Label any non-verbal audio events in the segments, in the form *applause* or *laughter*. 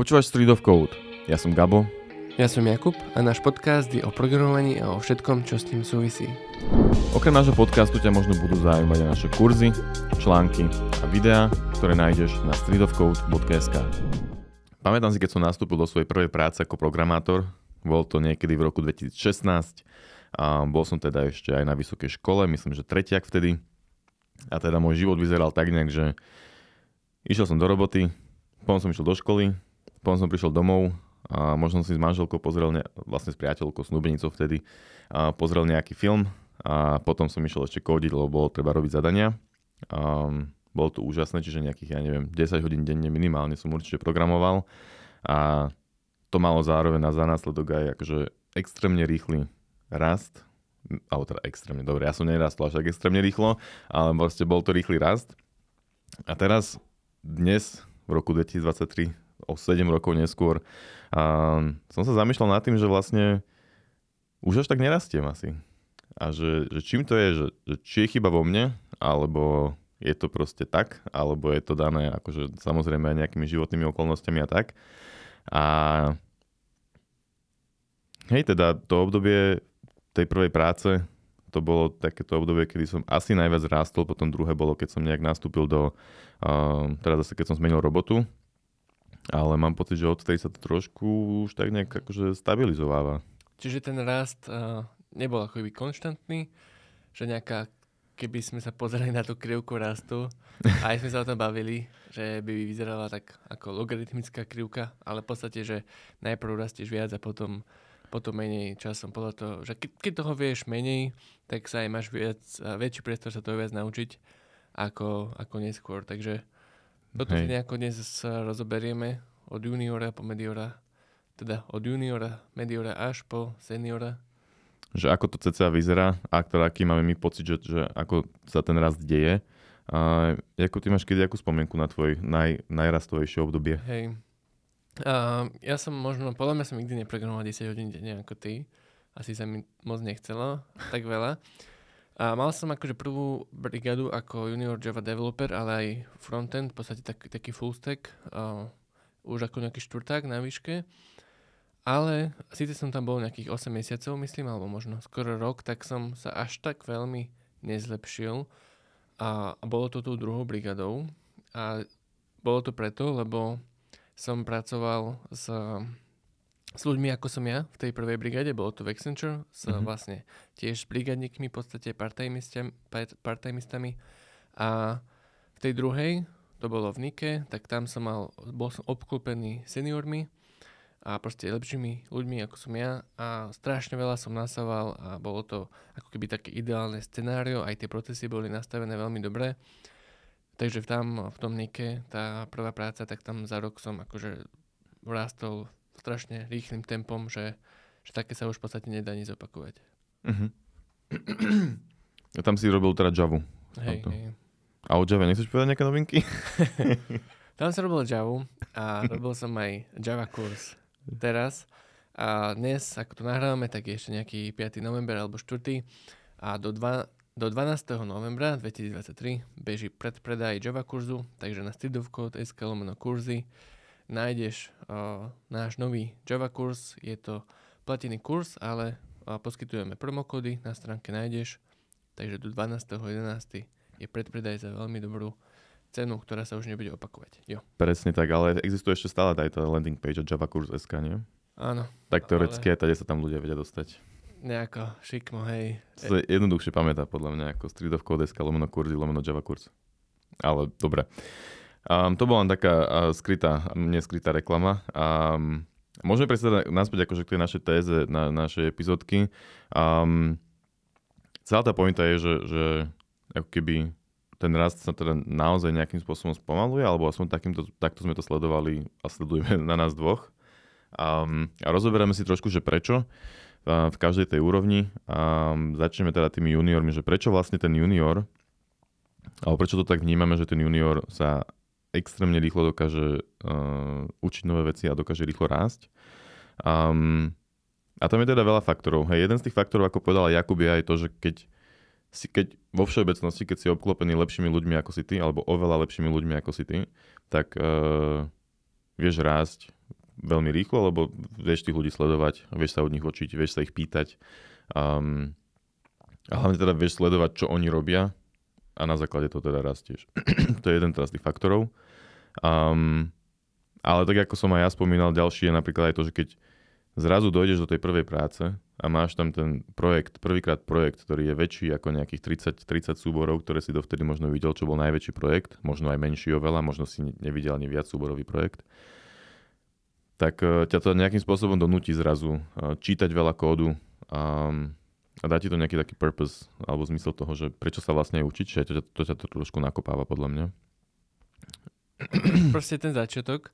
Počúvaš Street of Code. Ja som Gabo. Ja som Jakub a náš podcast je o programovaní a o všetkom, čo s tým súvisí. Okrem nášho podcastu ťa možno budú zaujímať aj naše kurzy, články a videá, ktoré nájdeš na streetofcode.sk. Pamätám si, keď som nastúpil do svojej prvej práce ako programátor. Bol to niekedy v roku 2016. A bol som teda ešte aj na vysokej škole, myslím, že tretiak vtedy. A teda môj život vyzeral tak nejak, že išiel som do roboty, potom som išiel do školy, potom som prišiel domov a možno si s manželkou pozrel, ne, vlastne s priateľkou, snúbenicou vtedy, a pozrel nejaký film a potom som išiel ešte kódiť, lebo bolo treba robiť zadania. A bolo to úžasné, čiže nejakých, ja neviem, 10 hodín denne minimálne som určite programoval a to malo zároveň na následok aj akože extrémne rýchly rast, alebo teda extrémne, dobre, ja som nerastol až tak extrémne rýchlo, ale vlastne bol to rýchly rast. A teraz, dnes, v roku 2023, o 7 rokov neskôr. A som sa zamýšľal nad tým, že vlastne už až tak nerastiem asi. A že, že čím to je, že, že či je chyba vo mne, alebo je to proste tak, alebo je to dané akože samozrejme aj nejakými životnými okolnostiami a tak. A hej, teda to obdobie tej prvej práce, to bolo takéto obdobie, kedy som asi najviac rástol, potom druhé bolo, keď som nejak nastúpil do, uh, teda zase keď som zmenil robotu, ale mám pocit, že odtedy sa to trošku už tak nejak akože stabilizováva. Čiže ten rast uh, nebol ako keby konštantný, že nejaká, keby sme sa pozerali na tú krivku rastu, *laughs* aj sme sa o tom bavili, že by vyzerala tak ako logaritmická krivka, ale v podstate, že najprv rastieš viac a potom, potom menej časom. Podľa toho, že keď, keď toho vieš menej, tak sa aj máš viac, väčší priestor sa toho viac naučiť ako, ako neskôr. Takže toto si nejako dnes rozoberieme od juniora po mediora, teda od juniora, mediora až po seniora. Že ako to cca vyzerá a teda aký máme my pocit, že, že ako sa ten rast deje. A ako ty máš kedy akú spomienku na tvoj naj, najrastovejšie obdobie? Hej. Uh, ja som možno, podľa mňa som nikdy neprogramoval 10 hodín denne ako ty. Asi sa mi moc nechcelo, tak veľa. A mal som akože prvú brigádu ako junior Java developer, ale aj frontend, v podstate tak, taký full stack, uh, už ako nejaký štvrták na výške. Ale síce som tam bol nejakých 8 mesiacov, myslím, alebo možno skoro rok, tak som sa až tak veľmi nezlepšil. A, a bolo to tou druhou brigadou. A bolo to preto, lebo som pracoval s s ľuďmi ako som ja v tej prvej brigade, bolo to v Accenture, s mm-hmm. vlastne tiež brigadníkmi, v podstate part-timistami. A v tej druhej, to bolo v Nike, tak tam som mal, bol som obklopený seniormi a proste lepšími ľuďmi ako som ja a strašne veľa som nasával a bolo to ako keby také ideálne scenário, aj tie procesy boli nastavené veľmi dobre. Takže tam v tom Nike, tá prvá práca, tak tam za rok som akože vrastol strašne rýchlým tempom, že, že také sa už v podstate nedá ani zopakovať. Uh-huh. *clears throat* A tam si robil teda Javu. Hej, hej. A o Java nechceš povedať nejaké novinky? *laughs* tam som robil Javu a robil som aj Java kurz teraz. A dnes, ako tu nahrávame, tak je ešte nejaký 5. november alebo 4. A do, dva, do 12. novembra 2023 beží predpredaj Java kurzu, takže na streetofcode.sk lomeno kurzy nájdeš uh, náš nový Java kurz. Je to platený kurz, ale uh, poskytujeme promokody, na stránke nájdeš. Takže do 12.11. je predpredaj za veľmi dobrú cenu, ktorá sa už nebude opakovať. Jo. Presne tak, ale existuje ešte stále aj tá landing page od JavaKurs.sk, nie? Áno. Tak teoreticky ale... aj sa tam ľudia vedia dostať. Nejako šikmo, hej. To sa jednoduchšie pamätá podľa mňa ako streetofcode.sk lomeno kurzy lomeno JavaKurs. Ale dobre. Um, to bola len taká uh, skrytá, neskrytá reklama. Um, môžeme predsa naspäť akože k tej našej téze, na našej epizódky. Um, celá tá pointa je, že, že ako keby ten rast sa teda naozaj nejakým spôsobom spomaluje, alebo aspoň takýmto, takto sme to sledovali a sledujeme na nás dvoch. Um, a rozoberáme si trošku, že prečo v každej tej úrovni. Um, začneme teda tými juniormi, že prečo vlastne ten junior, alebo prečo to tak vnímame, že ten junior sa extrémne rýchlo dokáže uh, učiť nové veci a dokáže rýchlo rásť. Um, a tam je teda veľa faktorov. Hej, jeden z tých faktorov, ako povedala Jakub, je aj to, že keď, si, keď vo všeobecnosti, keď si obklopený lepšími ľuďmi ako si ty, alebo oveľa lepšími ľuďmi ako si ty, tak uh, vieš rásť veľmi rýchlo, lebo vieš tých ľudí sledovať, vieš sa od nich učiť, vieš sa ich pýtať. Um, a hlavne teda vieš sledovať, čo oni robia a na základe toho teda rastieš. *clears throat* to je jeden teraz tých faktorov. Um, ale tak ako som aj ja spomínal, ďalší je napríklad aj to, že keď zrazu dojdeš do tej prvej práce a máš tam ten projekt, prvýkrát projekt, ktorý je väčší ako nejakých 30, 30 súborov, ktoré si dovtedy možno videl, čo bol najväčší projekt, možno aj menší oveľa, možno si nevidel ani viac súborový projekt, tak uh, ťa to nejakým spôsobom donúti zrazu uh, čítať veľa kódu um, a dá ti to nejaký taký purpose alebo zmysel toho, že prečo sa vlastne učiť, že to, to, to ťa to trošku nakopáva podľa mňa. *clears throat* Proste ten začiatok,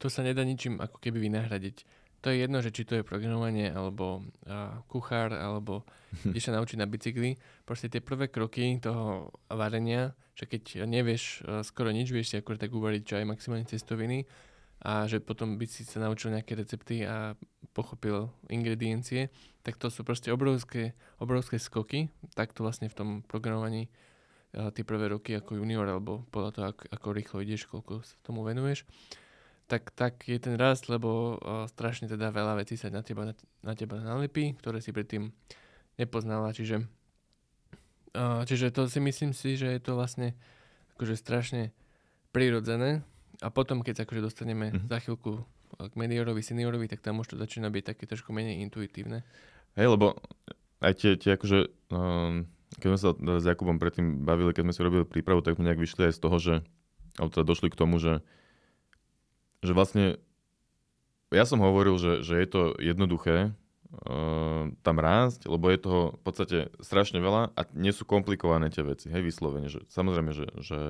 to sa nedá ničím ako keby vynahradiť. To je jedno, že či to je programovanie, alebo uh, kuchár, alebo *laughs* kde sa naučiť na bicykli. Proste tie prvé kroky toho varenia, že keď nevieš uh, skoro nič, vieš si akurát tak uvariť čaj, maximálne cestoviny, a že potom by si sa naučil nejaké recepty a pochopil ingrediencie, tak to sú proste obrovské, obrovské skoky. Takto vlastne v tom programovaní uh, tie prvé roky ako junior, alebo podľa toho, ako, ako rýchlo ideš, koľko sa tomu venuješ, tak, tak je ten rast, lebo uh, strašne teda veľa vecí sa na teba, na, na teba nalepí, ktoré si predtým nepoznala, čiže uh, čiže to si myslím si, že je to vlastne akože strašne prirodzené a potom, keď sa akože dostaneme mm-hmm. za chvíľku k mediorovi, seniorovi, tak tam už to začína byť také trošku menej intuitívne. Hej, lebo aj tie, tie akože, um, keď sme sa s Jakubom predtým bavili, keď sme si robili prípravu, tak sme nejak vyšli aj z toho, že, alebo teda došli k tomu, že, že vlastne, ja som hovoril, že, že je to jednoduché uh, tam rásť, lebo je toho v podstate strašne veľa a nie sú komplikované tie veci, hej, vyslovene, že samozrejme, že, že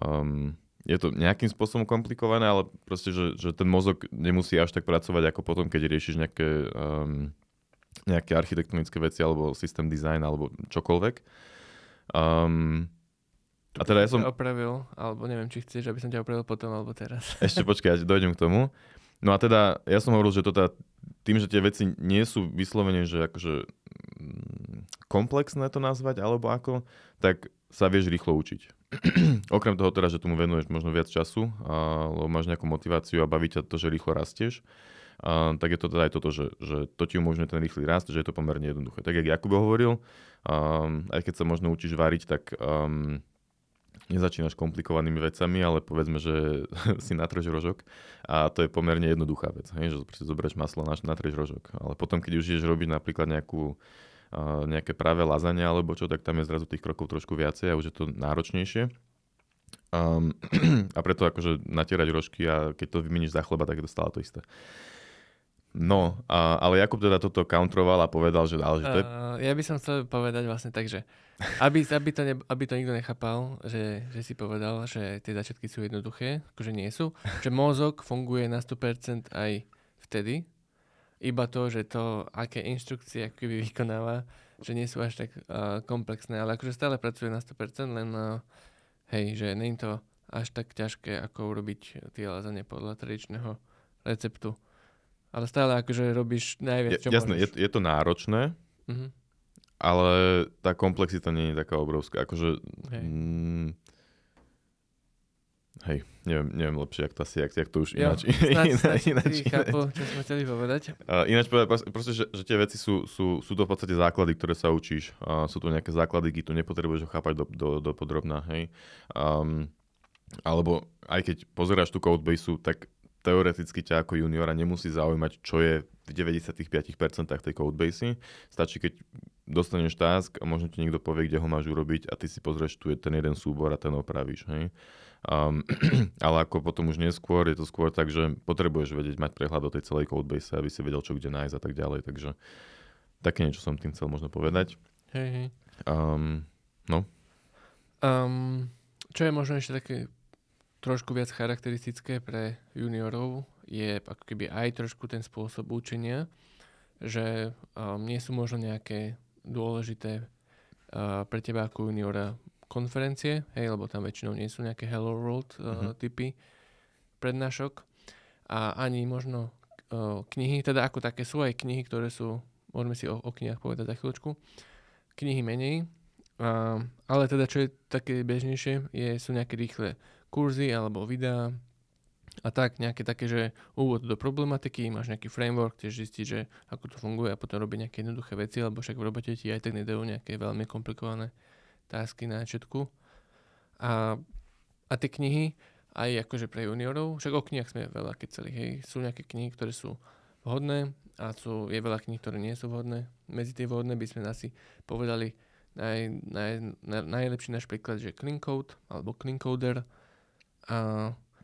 um, je to nejakým spôsobom komplikované, ale proste, že, že ten mozog nemusí až tak pracovať ako potom, keď riešiš nejaké, um, nejaké architektonické veci alebo systém design alebo čokoľvek. Um, a teda ja som... opravil, alebo neviem, či chceš, aby som ťa opravil potom alebo teraz. *laughs* Ešte počkaj, ja dojdem k tomu. No a teda, ja som hovoril, že to teda, tým, že tie veci nie sú vyslovene, že akože mm, komplexné to nazvať, alebo ako, tak sa vieš rýchlo učiť. *clears throat* okrem toho teda, že tomu venuješ možno viac času, a, lebo máš nejakú motiváciu a baví ťa to, že rýchlo rastieš, a, tak je to teda aj toto, že, že to ti umožňuje ten rýchly rast, že je to pomerne jednoduché. Tak, jak Jakub hovoril, um, aj keď sa možno učíš variť, tak um, nezačínaš komplikovanými vecami, ale povedzme, že *laughs* si natreš rožok a to je pomerne jednoduchá vec, hej? že proste zoberieš maslo, natreš rožok. Ale potom, keď už ideš robiť napríklad nejakú nejaké práve lazania alebo čo, tak tam je zrazu tých krokov trošku viacej a už je to náročnejšie. Um, *clears throat* a preto akože natierať rožky a keď to vymeníš za chleba, tak je to stále to isté. No, a, ale Jakub teda toto countroval a povedal, že, ale, že to je... Ja by som chcel povedať vlastne tak, že aby, aby, to, ne, aby to nikto nechápal, že, že si povedal, že tie začiatky sú jednoduché, akože nie sú, že mozog funguje na 100% aj vtedy, iba to, že to, aké inštrukcie akoby vykonáva, že nie sú až tak uh, komplexné, ale akože stále pracuje na 100%, len uh, hej, že nie je to až tak ťažké, ako urobiť tie lazanie podľa tradičného receptu. Ale stále akože robíš najviac, čo Jasné, je, je to náročné, uh-huh. ale tá komplexita nie je taká obrovská. Akože, hej. Mm, Hej, neviem, neviem lepšie, jak to asi, jak, jak to už jo, ináč. Ináč, ináč, chápu, čo sme chceli povedať. Uh, ináč povedať, proste, že, že tie veci sú, sú, sú to v podstate základy, ktoré sa učíš. Uh, sú to nejaké základy, kde tu nepotrebuješ ho chápať do, do, do podrobná, hej. Um, alebo aj keď pozeráš tú codebase, tak teoreticky ťa ako juniora nemusí zaujímať, čo je v 95% tej codebase. Stačí, keď dostaneš task a možno ti niekto povie, kde ho máš urobiť a ty si pozrieš, tu je ten jeden súbor a ten opravíš. Hej. Um, *clears throat* ale ako potom už neskôr, je to skôr tak, že potrebuješ vedieť, mať prehľad o tej celej codebase, aby si vedel, čo kde nájsť a tak ďalej. Takže také niečo som tým chcel možno povedať. Hej, hej. Um, no. Um, čo je možno ešte také trošku viac charakteristické pre juniorov, je ako keby aj trošku ten spôsob učenia, že um, nie sú možno nejaké dôležité uh, pre teba ako juniora konferencie, hej, lebo tam väčšinou nie sú nejaké Hello World uh, uh-huh. typy prednášok a ani možno uh, knihy, teda ako také sú aj knihy, ktoré sú, môžeme si o, o knihách povedať za chvíľočku, knihy menej, uh, ale teda čo je také bežnejšie, je, sú nejaké rýchle kurzy alebo videá, a tak, nejaké také, že úvod do problematiky, máš nejaký framework, tiež zistí, že ako to funguje a potom robí nejaké jednoduché veci, lebo však v robote ti aj tak nedajú nejaké veľmi komplikované tásky na začiatku. A, a tie knihy, aj akože pre juniorov, však o knihách sme veľa keceli, hej, sú nejaké knihy, ktoré sú vhodné a sú, je veľa kníh, ktoré nie sú vhodné. Medzi tie vhodné by sme asi povedali naj, naj, naj, najlepší náš príklad, že Clean Code alebo Clean Coder. A,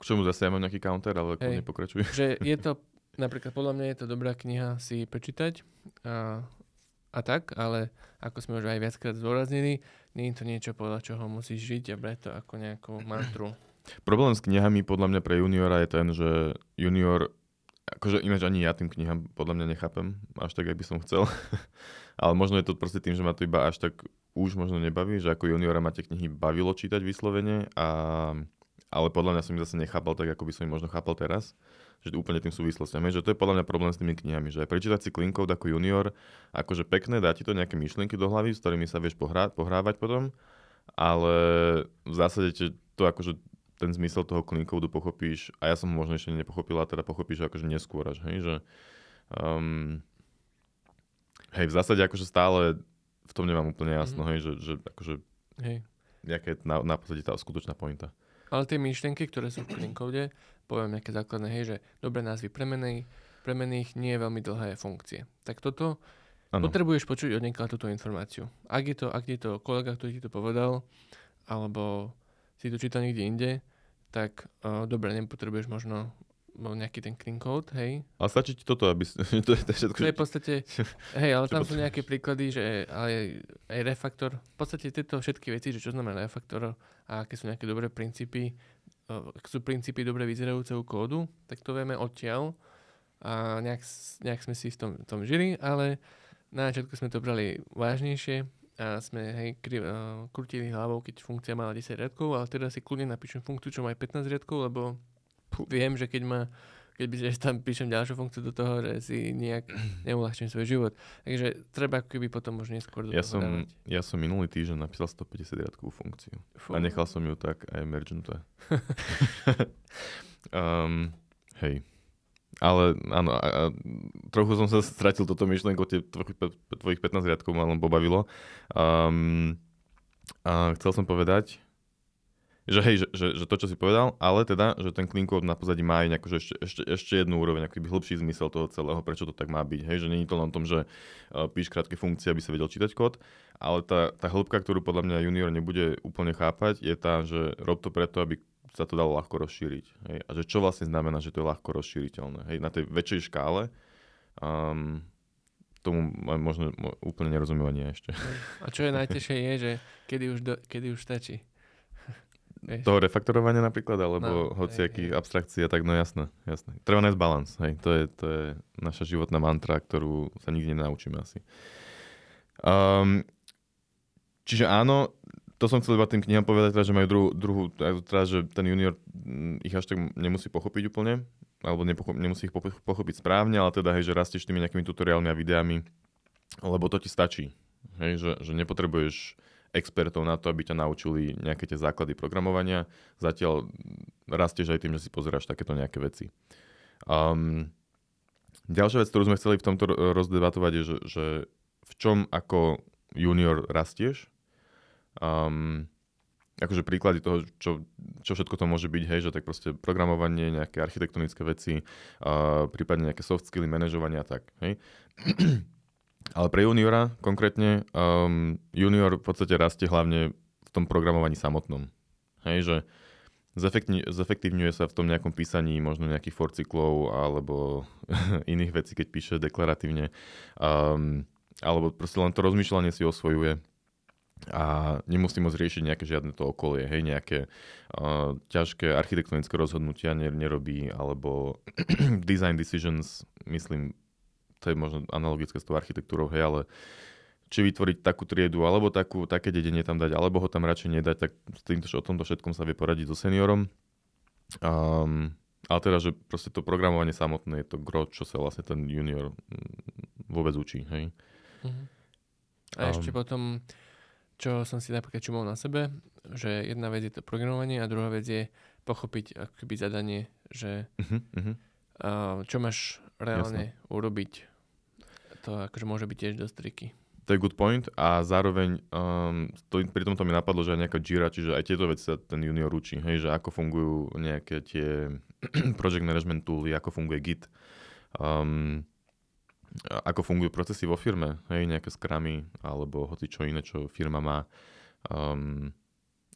K čomu zase ja mám nejaký counter, ale Hej. nepokračuj. že je *laughs* to, napríklad podľa mňa je to dobrá kniha si prečítať a, a tak, ale ako sme už aj viackrát zdôraznili, nie je to niečo, podľa čoho musíš žiť a brať to ako nejakú mantru. Problém s knihami podľa mňa pre juniora je ten, že junior, akože ináč ani ja tým knihám podľa mňa nechápem, až tak, ak by som chcel. *laughs* Ale možno je to proste tým, že ma to iba až tak už možno nebaví, že ako juniora ma tie knihy bavilo čítať vyslovene, a, ale podľa mňa som ich zase nechápal tak, ako by som ich možno chápal teraz. Že úplne tým súvislostiam. Že to je podľa mňa problém s tými knihami, že prečítať si Code ako junior, akože pekné, dá ti to nejaké myšlienky do hlavy, s ktorými sa vieš pohrá, pohrávať potom, ale v zásade to akože ten zmysel toho code pochopíš, a ja som ho možno ešte nepochopil, a teda pochopíš akože neskôr až, hej, že um, hej, v zásade akože stále v tom nemám úplne jasno, Mhm. hej, že, že akože, Hej. jaká je na, na tá skutočná pointa. Ale tie myšlienky, ktoré sú v clean code, poviem nejaké základné, hej, že dobré názvy premenej, premených nie je veľmi dlhé funkcie. Tak toto Áno, potrebuješ počuť od niekoho túto informáciu. Ak je to, ak je to kolega, ktorý ti to povedal, alebo si to čítal niekde inde, tak uh, dobre, nepotrebuješ možno no, nejaký ten clean code, hej. ale stačí ti toto, aby *laughs* to je to všetko, To je v podstate, *laughs* hej, ale tam sú nejaké príklady, že ale aj refaktor, v podstate tieto všetky veci, že čo znamená refaktor a aké sú nejaké dobré princípy, ak sú princípy dobre vyzerajúceho kódu, tak to vieme odtiaľ a nejak, nejak sme si v tom, tom žili, ale na začiatku sme to brali vážnejšie a sme hej, kri, uh, krutili hlavou, keď funkcia mala 10 riadkov, ale teraz si kľudne napíšem funkciu, čo má aj 15 riadkov, lebo viem, že keď ma keď by že tam píšem ďalšiu funkciu do toho, že si nejak *clears throat* neulahčím svoj život. Takže treba keby potom už neskôr do ja toho som, dávať. ja som minulý týždeň napísal 150 riadkovú funkciu. Fú. A nechal som ju tak aj emergentuje. um, *laughs* hej. Ale áno, a, a, trochu som sa stratil toto myšlienko, tie tvojich 15 riadkov ma len pobavilo. Um, a chcel som povedať, že hej, že, že, že to, čo si povedal, ale teda, že ten clean code na pozadí má aj nejakú, že ešte, ešte, ešte jednu úroveň, aký hĺbší zmysel toho celého, prečo to tak má byť. Hej, že je to len o tom, že uh, píš krátke funkcie, aby sa vedel čítať kód, ale tá, tá hĺbka, ktorú podľa mňa junior nebude úplne chápať, je tá, že rob to preto, aby sa to dalo ľahko rozšíriť. Hej? A že čo vlastne znamená, že to je ľahko rozšíriteľné. Hej? Na tej väčšej škále um, tomu mo- možno mo- úplne ja ešte. A čo je najtežšie je, že kedy už, do, kedy už stačí. Vieš? Toho refaktorovania napríklad, alebo No, hociakých abstrakcií a tak, no jasné, jasné. Treba nájsť balans, hej, to je, to je naša životná mantra, ktorú sa nikdy nenaučíme asi. Um, čiže áno, to som chcel iba tým knihám povedať, teda, že majú druhú, druhú teda, že ten junior mm, ich až tak nemusí pochopiť úplne, alebo nepocho- nemusí ich pocho- pochopiť správne, ale teda, hej, že rastieš tými nejakými tutoriálmi a videami, lebo to ti stačí. Hej, že, že nepotrebuješ expertov na to, aby ťa naučili nejaké tie základy programovania. Zatiaľ rastieš aj tým, že si pozeráš takéto nejaké veci. Um, ďalšia vec, ktorú sme chceli v tomto ro- rozdebatovať, je, že, že v čom ako junior rastieš. Um, akože príklady toho, čo, čo všetko to môže byť, hej, že tak proste programovanie, nejaké architektonické veci, uh, prípadne nejaké soft skilly, manažovanie a tak, hej. Ale pre juniora konkrétne, um, junior v podstate rastie hlavne v tom programovaní samotnom. Hej, že zefektívňuje sa v tom nejakom písaní možno nejakých for cyklov alebo *laughs* iných vecí, keď píše deklaratívne. Um, alebo proste len to rozmýšľanie si osvojuje a nemusí moc riešiť nejaké žiadne to okolie, hej, nejaké uh, ťažké architektonické rozhodnutia ner- nerobí, alebo *clears throat* design decisions, myslím, to je možno analogické s tou architektúrou, hej, ale či vytvoriť takú triedu, alebo takú, také dedenie tam dať, alebo ho tam radšej nedať, tak s týmto, o tomto všetkom sa vie poradiť so seniorom. Um, ale teda, že proste to programovanie samotné je to gro, čo sa vlastne ten junior mm, vôbec učí, hej. Mhm. A ešte Um. potom, čo som si napríklad čumol na sebe, že jedna vec je to programovanie a druhá vec je pochopiť akoby zadanie, že Uh-huh, uh-huh. uh, čo máš reálne Jasne. urobiť. To akože môže byť tiež dosť triky. To je good point a zároveň um, to, pri tomto mi napadlo, že aj nejaká Jira, čiže aj tieto veci sa ten junior učí, hej, že ako fungujú nejaké tie *clears throat* project management tooly, ako funguje Git, um, ako fungujú procesy vo firme, hej, nejaké skramy alebo hoci čo iné, čo firma má. Um,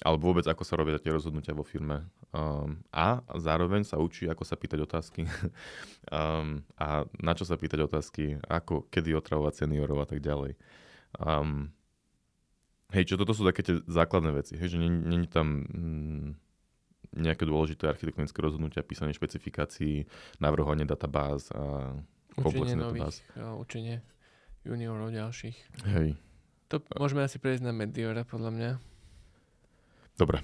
alebo vôbec ako sa robia tie rozhodnutia vo firme. Um, a zároveň sa učí, ako sa pýtať otázky. *laughs* um, a na čo sa pýtať otázky, ako, kedy otravovať seniorov a tak ďalej. Um, hej, čo toto sú také tie základné veci, hej, že není tam mm, nejaké dôležité architektonické rozhodnutia, písanie špecifikácií, navrhovanie databáz a nových, jo, učenie juniorov ďalších. Hej. To môžeme asi prejsť na Mediora, podľa mňa. Dobre.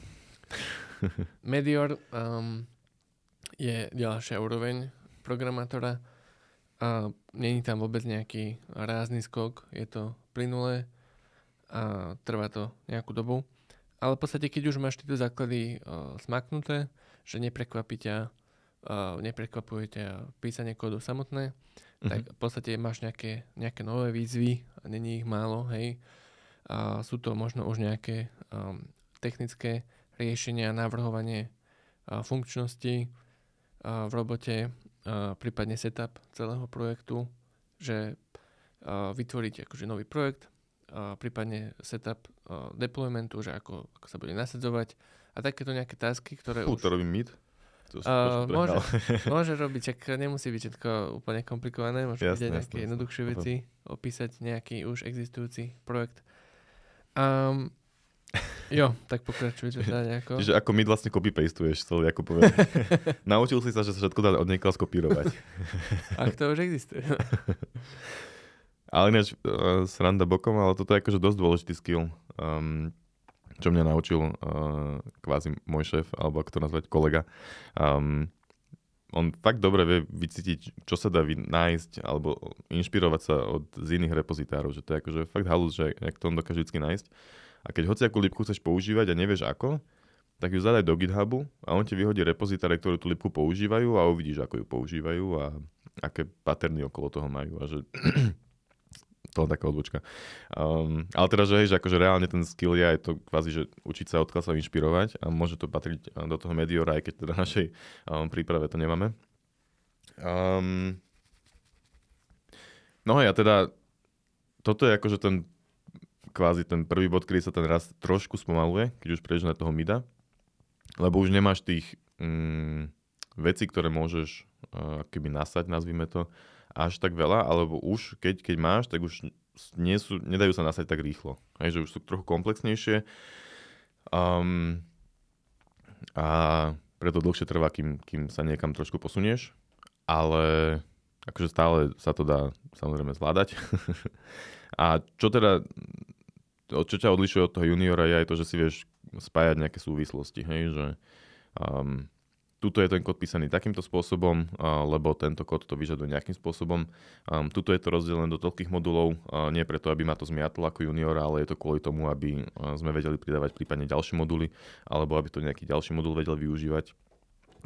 *laughs* Medior um, je ďalšia úroveň programátora a není tam vôbec nejaký rázny skok, je to plynulé a trvá to nejakú dobu. Ale v podstate, keď už máš tieto základy uh, smaknuté, že neprekvapí ťa, uh, neprekvapuje ťa písanie kódu samotné, mm-hmm. tak v podstate máš nejaké, nejaké nové výzvy, a není ich málo, hej. A sú to možno už nejaké um, technické riešenia, navrhovanie funkčnosti v robote, prípadne setup celého projektu, že vytvoriť akože nový projekt, prípadne setup deploymentu, že ako, ako sa bude nasadzovať a takéto nejaké tasky, ktoré Fú, už... to robím mid? To uh, môže, *laughs* môže *laughs* robiť, čak nemusí byť všetko úplne komplikované, môže byť aj nejaké jednoduchšie veci, opísať nejaký už existujúci projekt. Um, Jo, tak pokračuj teda nejako. Čiže ako my vlastne copy-pastuješ celý, ako povedal. *laughs* Naučil si sa, že sa všetko dá od niekoho skopírovať. *laughs* Ach, to už existuje. *laughs* ale ináč, uh, sranda bokom, ale toto je akože dosť dôležitý skill. Um, čo mňa naučil uh, kvázi môj šéf, alebo ako to nazvať, kolega. Um, on fakt dobre vie vycítiť, čo sa dá nájsť, alebo inšpirovať sa od z iných repozitárov, že to je akože fakt halus, že jak to on dokáže vždy nájsť. A keď hociakú lipku chceš používať a nevieš ako, tak ju zadaj do GitHubu a on ti vyhodí repozitáre, ktoré tú lipku používajú a uvidíš, ako ju používajú a aké paterny okolo toho majú. A že *clears throat* to je taká odbočka. Um, ale teda, že, hej, že akože reálne ten skill je aj to kvázi, že učiť sa od sa inšpirovať a môže to patriť do toho Mediora, aj keď teda našej um, príprave to nemáme. Um, no a teda toto je akože ten kvázi ten prvý bod, kedy sa ten rast trošku spomaluje, keď už prejdeš na toho mida, lebo už nemáš tých mm, vecí, ktoré môžeš uh, keby nasať, nazvime to, až tak veľa, alebo už keď, keď máš, tak už nie sú, nedajú sa nasať tak rýchlo. Hej, že už sú trochu komplexnejšie. Um, a preto dlhšie trvá, kým, kým sa niekam trošku posunieš, ale akože stále sa to dá samozrejme zvládať. *laughs* a čo teda čo ťa odlišuje od toho juniora je aj to, že si vieš spájať nejaké súvislosti, hej, že um, tuto je ten kód písaný takýmto spôsobom, uh, lebo tento kód to vyžaduje nejakým spôsobom. Um, tuto je to rozdelené do toľkých modulov, uh, nie preto, aby ma to zmiatlo ako junior, ale je to kvôli tomu, aby uh, sme vedeli pridávať prípadne ďalšie moduly, alebo aby to nejaký ďalší modul vedel využívať.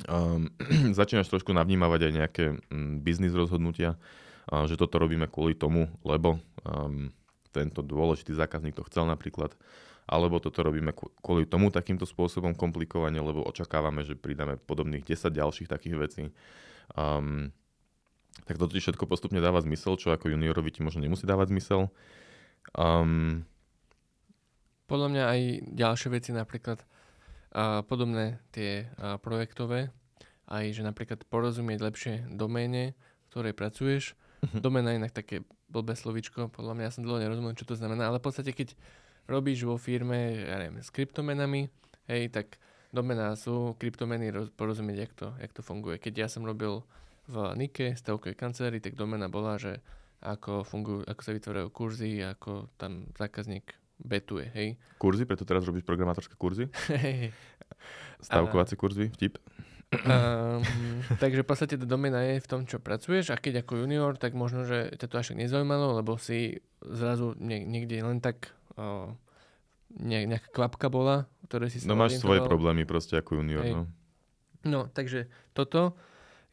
Um, *clears throat* začínaš trošku navnímavať aj nejaké um, biznis rozhodnutia, uh, že toto robíme kvôli tomu, lebo um, tento dôležitý zákazník to chcel napríklad, alebo toto robíme kvôli tomu takýmto spôsobom komplikovane, lebo očakávame, že pridáme podobných 10 ďalších takých vecí. Um, tak toto ti všetko postupne dáva zmysel, čo ako juniorovi ti možno nemusí dávať zmysel. Um, Podľa mňa aj ďalšie veci, napríklad uh, podobné tie uh, projektové, aj že napríklad porozumieť lepšie doméne, v ktorej pracuješ. Uh-huh. Doména je inak také blbé slovičko, podľa mňa ja som dlho nerozumel, čo to znamená, ale v podstate keď robíš vo firme, ja neviem, s kryptomenami, hej, tak domena sú kryptomeny, roz, porozumieť, jak to, jak to funguje. Keď ja som robil v Nike, stavkovej kancelárii, tak domena bola, že ako fungujú, ako sa vytvárajú kurzy, ako tam zákazník betuje, hej. Kurzy? Preto teraz robíš programátorské kurzy? *laughs* Stavkovacie kurzy, vtip. Um, takže v podstate tá domena je v tom, čo pracuješ a keď ako junior, tak možno, že ťa to až nezaujímalo, lebo si zrazu nie, niekde len tak uh, ne, nejaká kvapka bola, ktoré si No máš svoje problémy proste ako junior, Hej. no. No, takže toto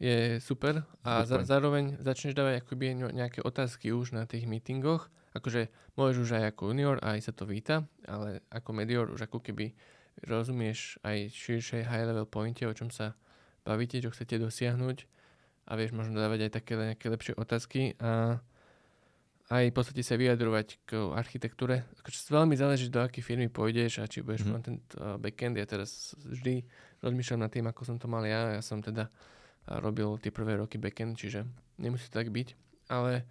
je super a za, zároveň začneš dávať akoby nejaké otázky už na tých meetingoch. Akože môžeš už aj ako junior a aj sa to víta, ale ako medior už ako keby rozumieš aj širšej high level pointe, o čom sa bavíte, čo chcete dosiahnuť a vieš možno dávať aj také nejaké lepšie otázky a aj v podstate sa vyjadrovať k architektúre. Akože veľmi záleží, do akej firmy pôjdeš a či budeš mm. ten backend. Ja teraz vždy rozmýšľam nad tým, ako som to mal ja. Ja som teda robil tie prvé roky backend, čiže nemusí to tak byť. Ale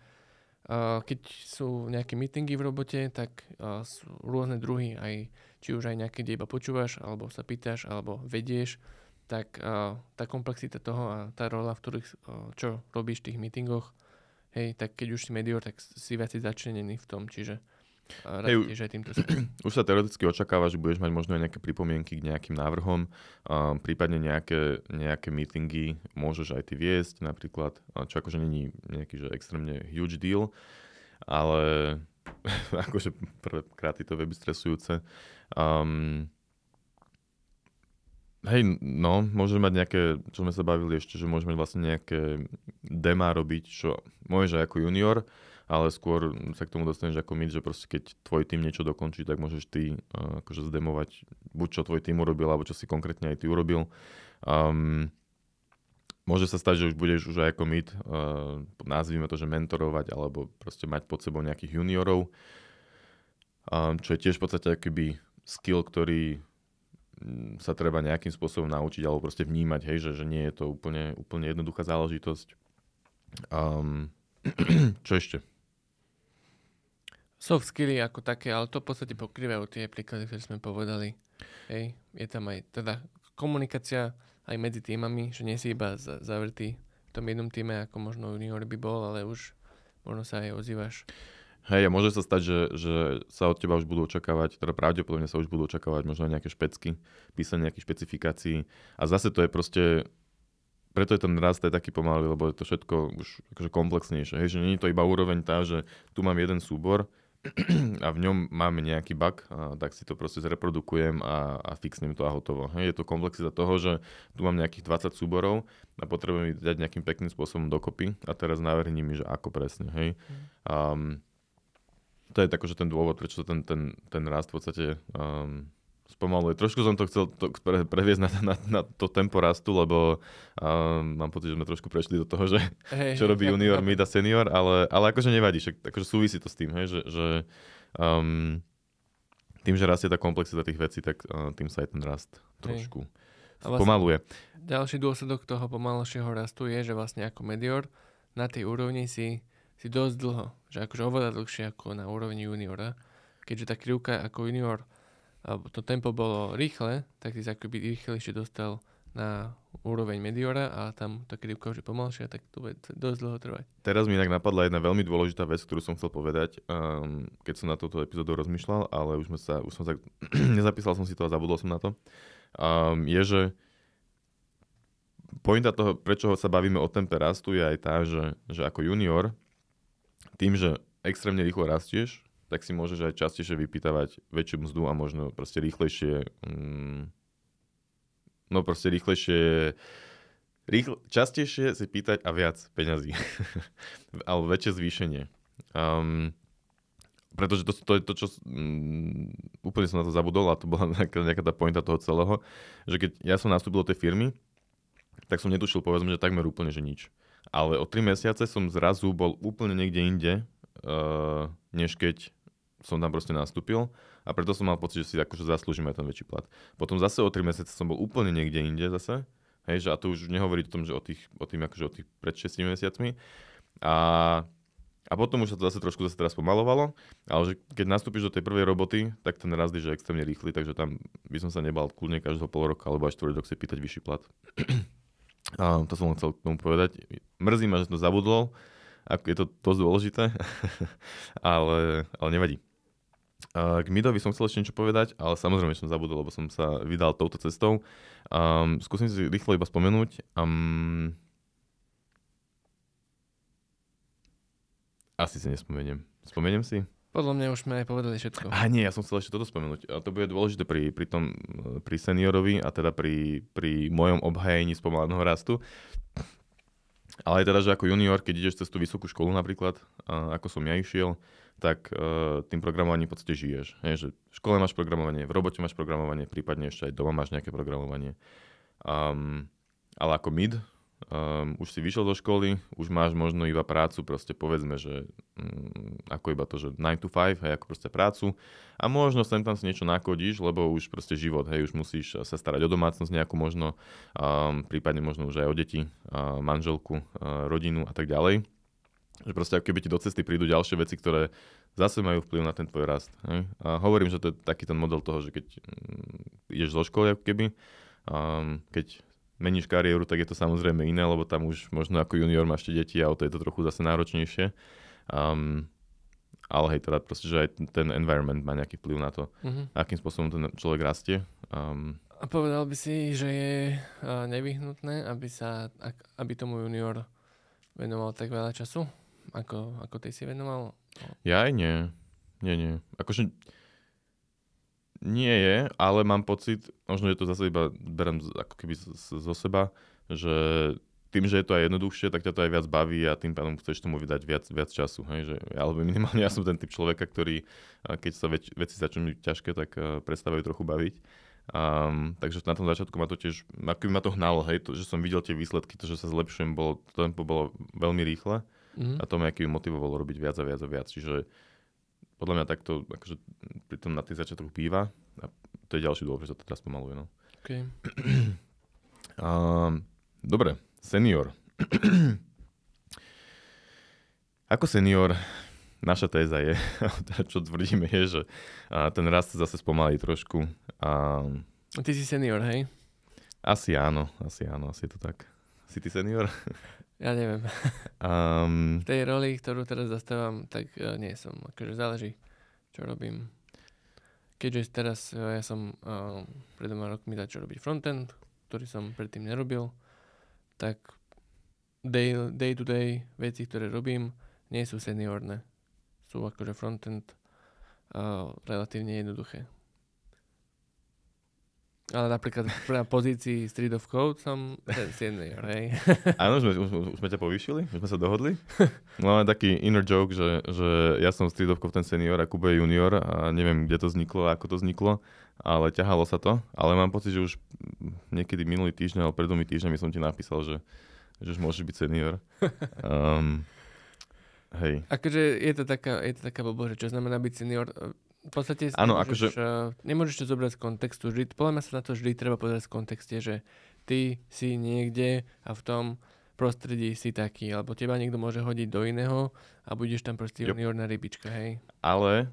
uh, keď sú nejaké meetingy v robote, tak uh, sú rôzne druhy, aj, či už aj nejaké, kde iba počúvaš, alebo sa pýtaš, alebo vedieš, tak uh, tá komplexita toho a tá rola, v ktorých, uh, čo robíš v tých meetingoch, hej, tak keď už si medior, tak si viac začlenený v tom, čiže Hej, aj týmto *clears throat* už sa teoreticky očakáva, že budeš mať možno aj nejaké pripomienky k nejakým návrhom, um, prípadne nejaké, nejaké meetingy môžeš aj ty viesť napríklad, čo akože není nejaký že extrémne huge deal, ale *laughs* akože prvýkrát to vie byť stresujúce. Um, Hej, no, môžeme mať nejaké, čo sme sa bavili ešte, že môžeme vlastne nejaké dema robiť, čo môžeš aj ako junior, ale skôr sa k tomu dostaneš ako mid, že proste keď tvoj tým niečo dokončí, tak môžeš ty uh, akože zdemovať buď čo tvoj tým urobil, alebo čo si konkrétne aj ty urobil. Um, môže sa stať, že už budeš už aj ako mid, uh, nazvime to, že mentorovať, alebo proste mať pod sebou nejakých juniorov, um, čo je tiež v podstate akýby skill, ktorý sa treba nejakým spôsobom naučiť alebo proste vnímať, hej, že, že nie je to úplne, úplne jednoduchá záležitosť. Um, *clears throat* čo ešte? soft skilly ako také, ale to v podstate pokrývajú tie príklady, ktoré sme povedali. Hej, je tam aj teda komunikácia aj medzi týmami, že nie si iba zavretý v tom jednom týme, ako možno junior by bol, ale už možno sa aj ozývaš. Hej, a môže sa stať, že, že sa od teba už budú očakávať, teda pravdepodobne sa už budú očakávať možno nejaké špecky, písanie nejakých špecifikácií. A zase to je proste, preto je ten rast aj taký pomalý, lebo je to všetko už akože komplexnejšie. Hej, že nie je to iba úroveň tá, že tu mám jeden súbor, *clears throat* a v ňom máme nejaký bug, a tak si to proste zreprodukujem a, a fixnem to a hotovo. Hej, je to komplexita toho, že tu mám nejakých 20 súborov a potrebujem ich dať nejakým pekným spôsobom dokopy a teraz navrhni mi, že ako presne. Hej. Um, to je že ten dôvod, prečo ten, ten, ten rast v podstate um, spomaluje. Trošku som to chcel to pre, previesť na, na, na to tempo rastu, lebo uh, mám pocit, že sme trošku prešli do toho, že hey, čo robí junior, mid a senior, ale, ale akože nevadí, však akože súvisí to s tým, hej, že, že um, tým, že rastie tá komplexita tých vecí, tak uh, tým sa aj ten rast trošku hey. pomaluje. Ďalší dôsledok toho pomalšieho rastu je, že vlastne ako medior na tej úrovni si, si dosť dlho, že akože oveľa dlhšie ako na úrovni juniora, keďže tá krivka ako junior alebo to tempo bolo rýchle, tak si sa akoby rýchlejšie dostal na úroveň Mediora a tam tá krivka už je pomalšia, tak to bude dosť dlho trvať. Teraz mi inak napadla jedna veľmi dôležitá vec, ktorú som chcel povedať, um, keď som na toto epizódu rozmýšľal, ale už, sme sa, už som sa, *clears throat* nezapísal som si to a zabudol som na to, um, je, že pointa toho, prečo sa bavíme o tempe rastu, je aj tá, že, že ako junior, tým, že extrémne rýchlo rastieš, tak si môžeš aj častejšie vypýtavať väčšiu mzdu a možno proste rýchlejšie mm, no proste rýchlejšie rýchl, častejšie si pýtať a viac peňazí. *laughs* alebo väčšie zvýšenie. Um, pretože to, to je to, čo um, úplne som na to zabudol a to bola *laughs* nejaká, nejaká tá pointa toho celého, že keď ja som nastúpil do tej firmy, tak som netušil, povedzme, že takmer úplne, že nič. Ale o 3 mesiace som zrazu bol úplne niekde inde, uh, než keď som tam proste nastúpil a preto som mal pocit, že si akože zaslúžim aj ten väčší plat. Potom zase o 3 mesiace som bol úplne niekde inde zase, hej, že a to už nehovorí o tom, že o tých, o tým, akože o tých pred 6 mesiacmi. A, a potom už sa to zase trošku zase teraz pomalovalo, ale že keď nastúpiš do tej prvej roboty, tak ten rast je extrémne rýchly, takže tam by som sa nebal kľudne každého pol roka alebo až 4 rok si pýtať vyšší plat. A to som chcel k tomu povedať. Mrzí ma, že to zabudol, je to dosť dôležité, *laughs* ale, ale nevadí. K Midovi som chcel ešte niečo povedať, ale samozrejme som zabudol, lebo som sa vydal touto cestou. Um, skúsim si rýchlo iba spomenúť. Um, asi si nespomeniem. Spomeniem si? Podľa mňa už sme aj povedali všetko. A nie, ja som chcel ešte toto spomenúť. A to bude dôležité pri, pri tom, pri seniorovi a teda pri, pri mojom obhajení spomaleného rastu. Ale aj teda, že ako junior, keď ideš cez tú vysokú školu napríklad, ako som ja išiel, tak uh, tým programovaním v podstate žiješ. Hej, že v škole máš programovanie, v robote máš programovanie, prípadne ešte aj doma máš nejaké programovanie. Um, ale ako mid, um, už si vyšiel zo školy, už máš možno iba prácu, proste povedzme, že um, ako iba to, že 9 to 5, hej, ako proste prácu a možno sem tam si niečo nakodíš, lebo už proste život, hej, už musíš sa starať o domácnosť nejakú možno, um, prípadne možno už aj o deti, uh, manželku, uh, rodinu a tak ďalej. Že proste ako keby ti do cesty prídu ďalšie veci, ktoré zase majú vplyv na ten tvoj rast. Hej? A hovorím, že to je taký ten model toho, že keď um, ideš zo školy ako keby, um, keď meníš kariéru, tak je to samozrejme iné, lebo tam už možno ako junior máš ešte deti a o to je to trochu zase náročnejšie. Um, ale hej, teda proste, že aj ten environment má nejaký vplyv na to, uh-huh. akým spôsobom ten človek rastie. Um, a povedal by si, že je uh, nevyhnutné, aby sa, ak, aby tomu junior venoval tak veľa času, ako, ako ty si venoval? Ja aj nie. Nie, nie. Akože nie je, ale mám pocit, možno je to zase iba berem ako keby zo seba, že tým, že je to aj jednoduchšie, tak ťa to aj viac baví a tým pádom chceš tomu vydať viac, viac času. Hej? Že, alebo minimálne *laughs* ja som ten typ človeka, ktorý, keď sa več, veci začnú byť ťažké, tak uh, prestávajú trochu baviť. Um, takže na tom začiatku ma to tiež, ako by ma to hnalo, hej, to, že som videl tie výsledky, to, že sa zlepšujem, bolo, to tempo bolo veľmi rýchle mm-hmm. a to ma aký motivovalo robiť viac a viac a viac. Čiže podľa mňa takto akože pri tom na tých začiatkoch býva a to je ďalší dôvod, že to teraz pomaluje. No. Okay. *clears throat* um, dobre, senior. *clears throat* Ako senior, naša téza je, *laughs* čo tvrdíme je, že ten rast zase spomalí trošku. A... Ty si senior, hej? Asi áno, asi áno, asi je to tak. Si ty senior? *laughs* Ja neviem. Um, *laughs* v tej roli, ktorú teraz zastávam, tak uh, nie som. Akože záleží, čo robím. Keďže teraz uh, ja som uh, pred dvoma rokmi začal robiť frontend, ktorý som predtým nerobil, tak day, day to day veci, ktoré robím, nie sú seniorné. Sú akože frontend uh, relatívne jednoduché. Ale napríklad na pozícii Street of Code som ten senior, hej. *laughs* Áno, už sme, už, už sme ťa povýšili, už sme sa dohodli. Máme taký inner joke, že, že ja som Street of Code ten senior a Kube junior a neviem, kde to vzniklo a ako to vzniklo, ale ťahalo sa to. Ale mám pocit, že už niekedy minulý týždeň alebo pred dvomi týždňami som ti napísal, že, že už môžeš byť senior. Um, *laughs* hej. Akože je to taká, je to taká blbosť, čo znamená byť senior v podstate Áno, akože... Uh, nemôžeš to zobrať z kontextu. Vždy, podľa mňa sa na to vždy treba pozrieť v kontexte, že ty si niekde a v tom prostredí si taký, alebo teba niekto môže hodiť do iného a budeš tam proste juniorná rybička, hej. Ale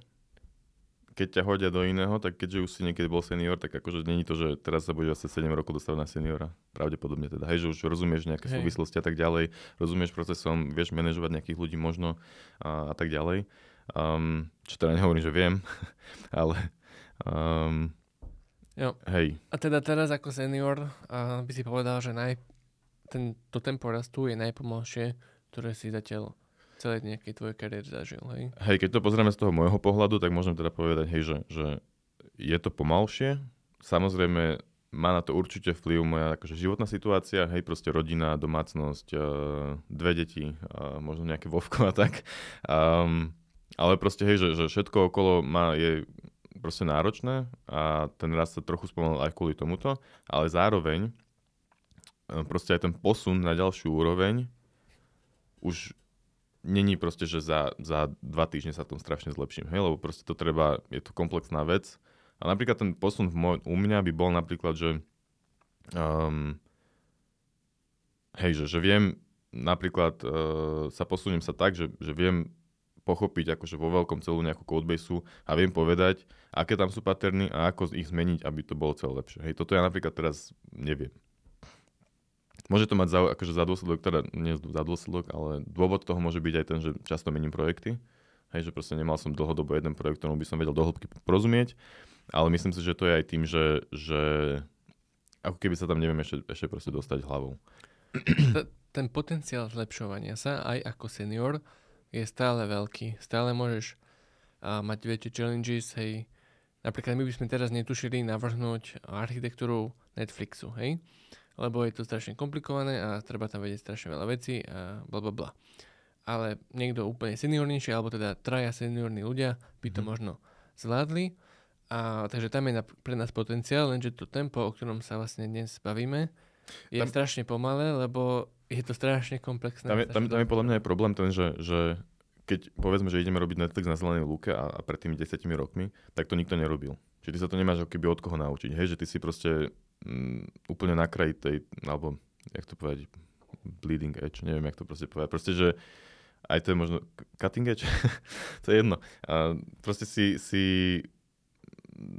keď ťa hodia do iného, tak keďže už si niekedy bol senior, tak akože není to, že teraz sa bude asi 7 rokov dostávať na seniora. Pravdepodobne teda. Hej, že už rozumieš nejaké hej. súvislosti a tak ďalej, rozumieš procesom, vieš manažovať nejakých ľudí možno a, a tak ďalej. Um, čo teda nehovorím, že viem, *laughs* ale um, jo. hej. A teda teraz ako senior uh, by si povedal, že naj, ten, to tempo rastu je najpomalšie, ktoré si zatiaľ celé nejakej tvojej kariéry zažil, hej? Hej, keď to pozrieme z toho môjho pohľadu, tak môžem teda povedať, hej, že, že je to pomalšie. Samozrejme, má na to určite vplyv moja akože životná situácia, hej, proste rodina, domácnosť, uh, dve deti, uh, možno nejaké vovko a tak. Um, ale proste, hej, že, že všetko okolo má, je proste náročné a ten rast sa trochu spomenul aj kvôli tomuto, ale zároveň e, proste aj ten posun na ďalšiu úroveň už není proste, že za, za dva týždne sa tom strašne zlepším, hej, lebo proste to treba, je to komplexná vec. A napríklad ten posun v moj, u mňa by bol napríklad, že um, hej, že, že viem napríklad uh, sa posuniem sa tak, že, že viem pochopiť akože vo veľkom celú nejakú codebase a viem povedať, aké tam sú paterny a ako ich zmeniť, aby to bolo celé lepšie. Hej, toto ja napríklad teraz neviem. Môže to mať za, akože za dôsledok, teda nie za dôsledok, ale dôvod toho môže byť aj ten, že často mením projekty. Hej, že proste nemal som dlhodobo jeden projekt, ktorom by som vedel dohlbky porozumieť, ale myslím si, že to je aj tým, že, že ako keby sa tam neviem ešte, ešte proste dostať hlavou. Ten potenciál zlepšovania sa aj ako senior je stále veľký. Stále môžeš uh, mať väčšie challenges, hej. Napríklad my by sme teraz netušili navrhnúť architektúru Netflixu, hej. Lebo je to strašne komplikované a treba tam vedieť strašne veľa vecí a bla bla bla. Ale niekto úplne seniornejší, alebo teda traja seniorní ľudia by to mm. možno zvládli. A, takže tam je na, pre nás potenciál, lenže to tempo, o ktorom sa vlastne dnes bavíme, je tam, strašne pomalé, lebo je to strašne komplexné. Tam je, tam, tam je podľa mňa aj problém ten, že, že keď povedzme, že ideme robiť Netflix na zelenej lúke a, a pred tými desetimi rokmi, tak to nikto nerobil. Čiže ty sa to nemáš keby od koho naučiť. Hej, že ty si proste mm, úplne na kraji tej, alebo jak to povedať, bleeding edge, neviem, jak to proste povedať. Proste, že aj to je možno cutting edge, *laughs* to je jedno. A proste si, si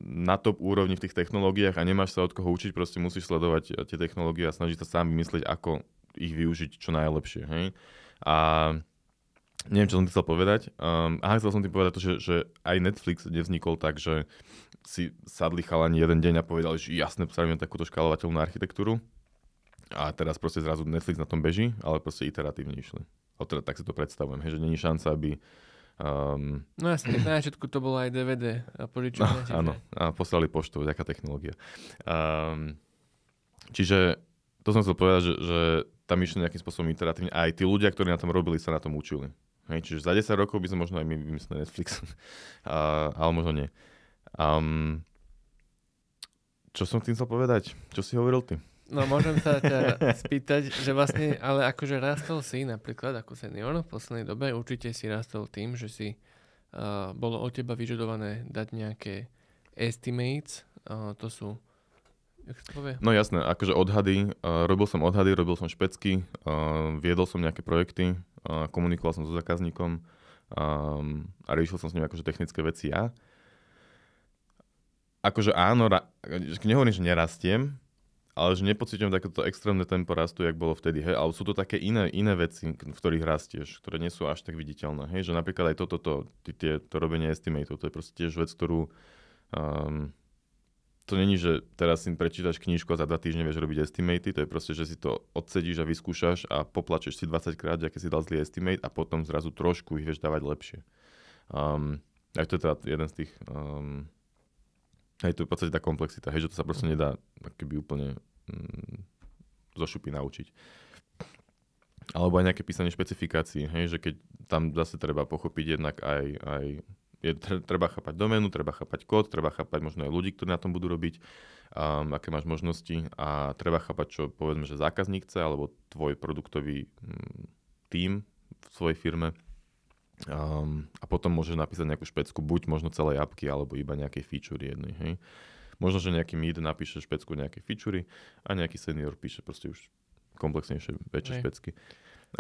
na top úrovni v tých technológiách a nemáš sa od koho učiť, proste musíš sledovať tie technológie a snažiť sa sám vymyslieť, ako ich využiť čo najlepšie. Hej? A neviem, čo som ti chcel povedať. Um, aha, chcel som ti povedať to, že, že aj Netflix nevznikol tak, že si sadli chalani jeden deň a povedali, že jasne, spravíme takúto škálovateľnú architektúru. A teraz proste zrazu Netflix na tom beží, ale proste iteratívne išli. teda, tak si to predstavujem, hej, že není šanca, aby... Um... No jasne, na začiatku to bolo aj DVD a požičanie. No, áno, a poslali poštou, taká technológia. Um, čiže to som chcel povedať, že, že tam išli nejakým spôsobom iteratívne. A aj tí ľudia, ktorí na tom robili, sa na tom učili. Hej, čiže za 10 rokov by sme možno aj my vymysleli Netflix. *laughs* a, ale možno nie. Um, čo som tým chcel povedať? Čo si hovoril ty? No môžem sa ťa *laughs* spýtať, že vlastne, ale akože rastol si napríklad ako senior v poslednej dobe, určite si rastol tým, že si uh, bolo od teba vyžadované dať nejaké estimates, uh, to sú To povie? No jasné, akože odhady, uh, robil som odhady, robil som špecky, uh, viedol som nejaké projekty, uh, komunikoval som so zákazníkom um, a riešil som s ním akože technické veci ja. Akože áno, ra- nehovorím, že nerastiem, ale že nepocítim takéto extrémne tempo rastu, jak bolo vtedy, hej, ale sú to také iné, iné veci, v ktorých rastieš, ktoré nie sú až tak viditeľné, hej, že napríklad aj toto, to, to, to robenie estimatov, to je proste tiež vec, ktorú um, to není, že teraz si prečítaš knížku a za dva týždne vieš robiť estimaty, to je proste, že si to odsedíš a vyskúšaš a poplačeš si 20 krát, aké si dal zlý estimate a potom zrazu trošku ich vieš dávať lepšie. Um, aj to je teda jeden z tých... Um, hej, to je v podstate tá komplexita, hej, že to sa proste nedá keby úplne mm, zo šupy naučiť. Alebo aj nejaké písanie špecifikácií, hej, že keď tam zase treba pochopiť jednak aj, aj je, treba chápať doménu, treba chápať kód, treba chápať možno aj ľudí, ktorí na tom budú robiť, um, aké máš možnosti a treba chápať, čo povedzme, že zákazník chce, alebo tvoj produktový um, tím v svojej firme. Um, a potom môžeš napísať nejakú špecku, buď možno celej apky, alebo iba nejakej feature jednej. Hej. Možno, že nejaký mid napíše špecku nejakej feature a nejaký senior píše proste už komplexnejšie, väčšie Hej. špecky.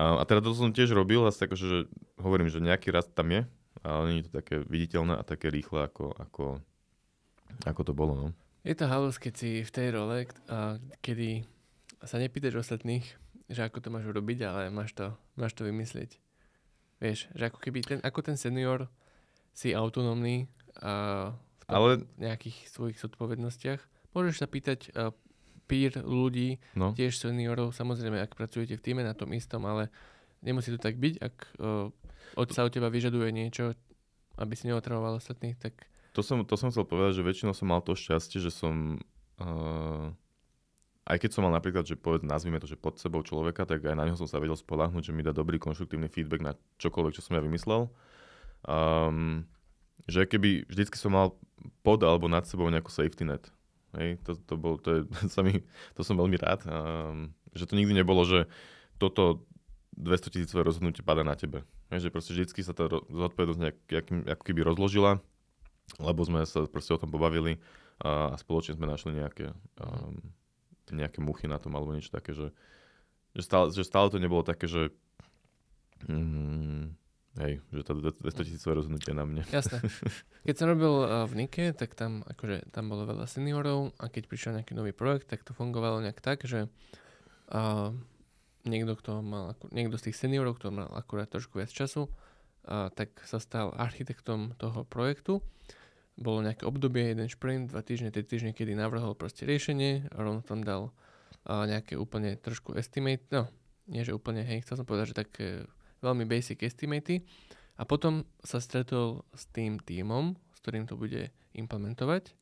A, a teda to som tiež robil, asi tak, že hovorím, že nejaký rast tam je, ale nie je to také viditeľné a také rýchle, ako, ako, ako to bolo. No. Je to halus, keď si v tej role, a kedy sa nepýtaš ostatných, že ako to máš urobiť, ale máš to, máš to vymyslieť. Vieš, že ako keby ten, ako ten senior si autonómny a v tom, ale... nejakých svojich zodpovednostiach. Môžeš sa pýtať uh, peer ľudí, no. tiež seniorov, samozrejme, ak pracujete v týme na tom istom, ale nemusí to tak byť, ak uh, od sa od teba vyžaduje niečo, aby si neotravoval ostatných, tak... To som, to som chcel povedať, že väčšinou som mal to šťastie, že som... Uh, aj keď som mal napríklad, že povedz, nazvime to, že pod sebou človeka, tak aj na neho som sa vedel spolahnuť, že mi dá dobrý konštruktívny feedback na čokoľvek, čo som ja vymyslel. Um, že keby vždycky som mal pod alebo nad sebou nejakú safety net. Hej, to, to, bol, to, je, *laughs* to, mi, to som veľmi rád. Um, že to nikdy nebolo, že toto 200 tisícové rozhodnutie pada na tebe. Je, že proste vždycky sa tá zodpovednosť nejak, ako keby rozložila, lebo sme sa proste o tom pobavili a, a spoločne sme našli nejaké, um, nejaké muchy na tom alebo niečo také, že, že, stále, že stále to nebolo také, že mm, hej, že to 200 tisícové rozhodnutie na mne. Jasné. *laughs* Keď som robil uh, v Nike, tak tam, akože, tam bolo veľa seniorov a keď prišiel nejaký nový projekt, tak to fungovalo nejak tak, že uh, niekto, kto mal, niekto z tých seniorov, kto mal akurát trošku viac času, a, tak sa stal architektom toho projektu. Bolo nejaké obdobie, jeden sprint, dva týždne, tri týždne, kedy navrhol proste riešenie a rovno tam dal a, nejaké úplne trošku estimate, no, nie že úplne, hej, chcel som povedať, že také veľmi basic estimaty A potom sa stretol s tým týmom, s ktorým to bude implementovať.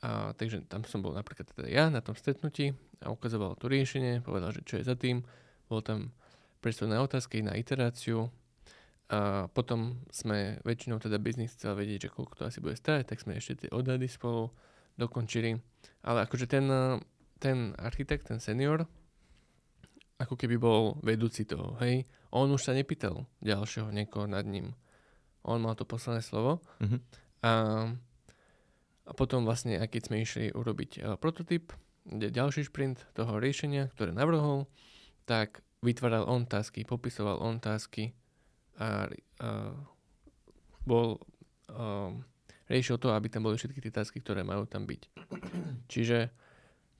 A, takže tam som bol napríklad teda ja na tom stretnutí a ukazoval to riešenie, povedal, že čo je za tým. Bol tam priestor na otázky, na iteráciu. A potom sme väčšinou teda biznis chcel vedieť, že koľko to asi bude stať, tak sme ešte tie odhady spolu dokončili. Ale akože ten, ten architekt, ten senior, ako keby bol vedúci toho, hej. On už sa nepýtal ďalšieho niekoho nad ním. On mal to posledné slovo. Mhm. A, a potom vlastne, aj keď sme išli urobiť uh, prototyp, ďalší sprint toho riešenia, ktoré navrhol, tak vytváral on tasky, popisoval on tasky a, a bol, um, riešil to, aby tam boli všetky tie tasky, ktoré majú tam byť. Čiže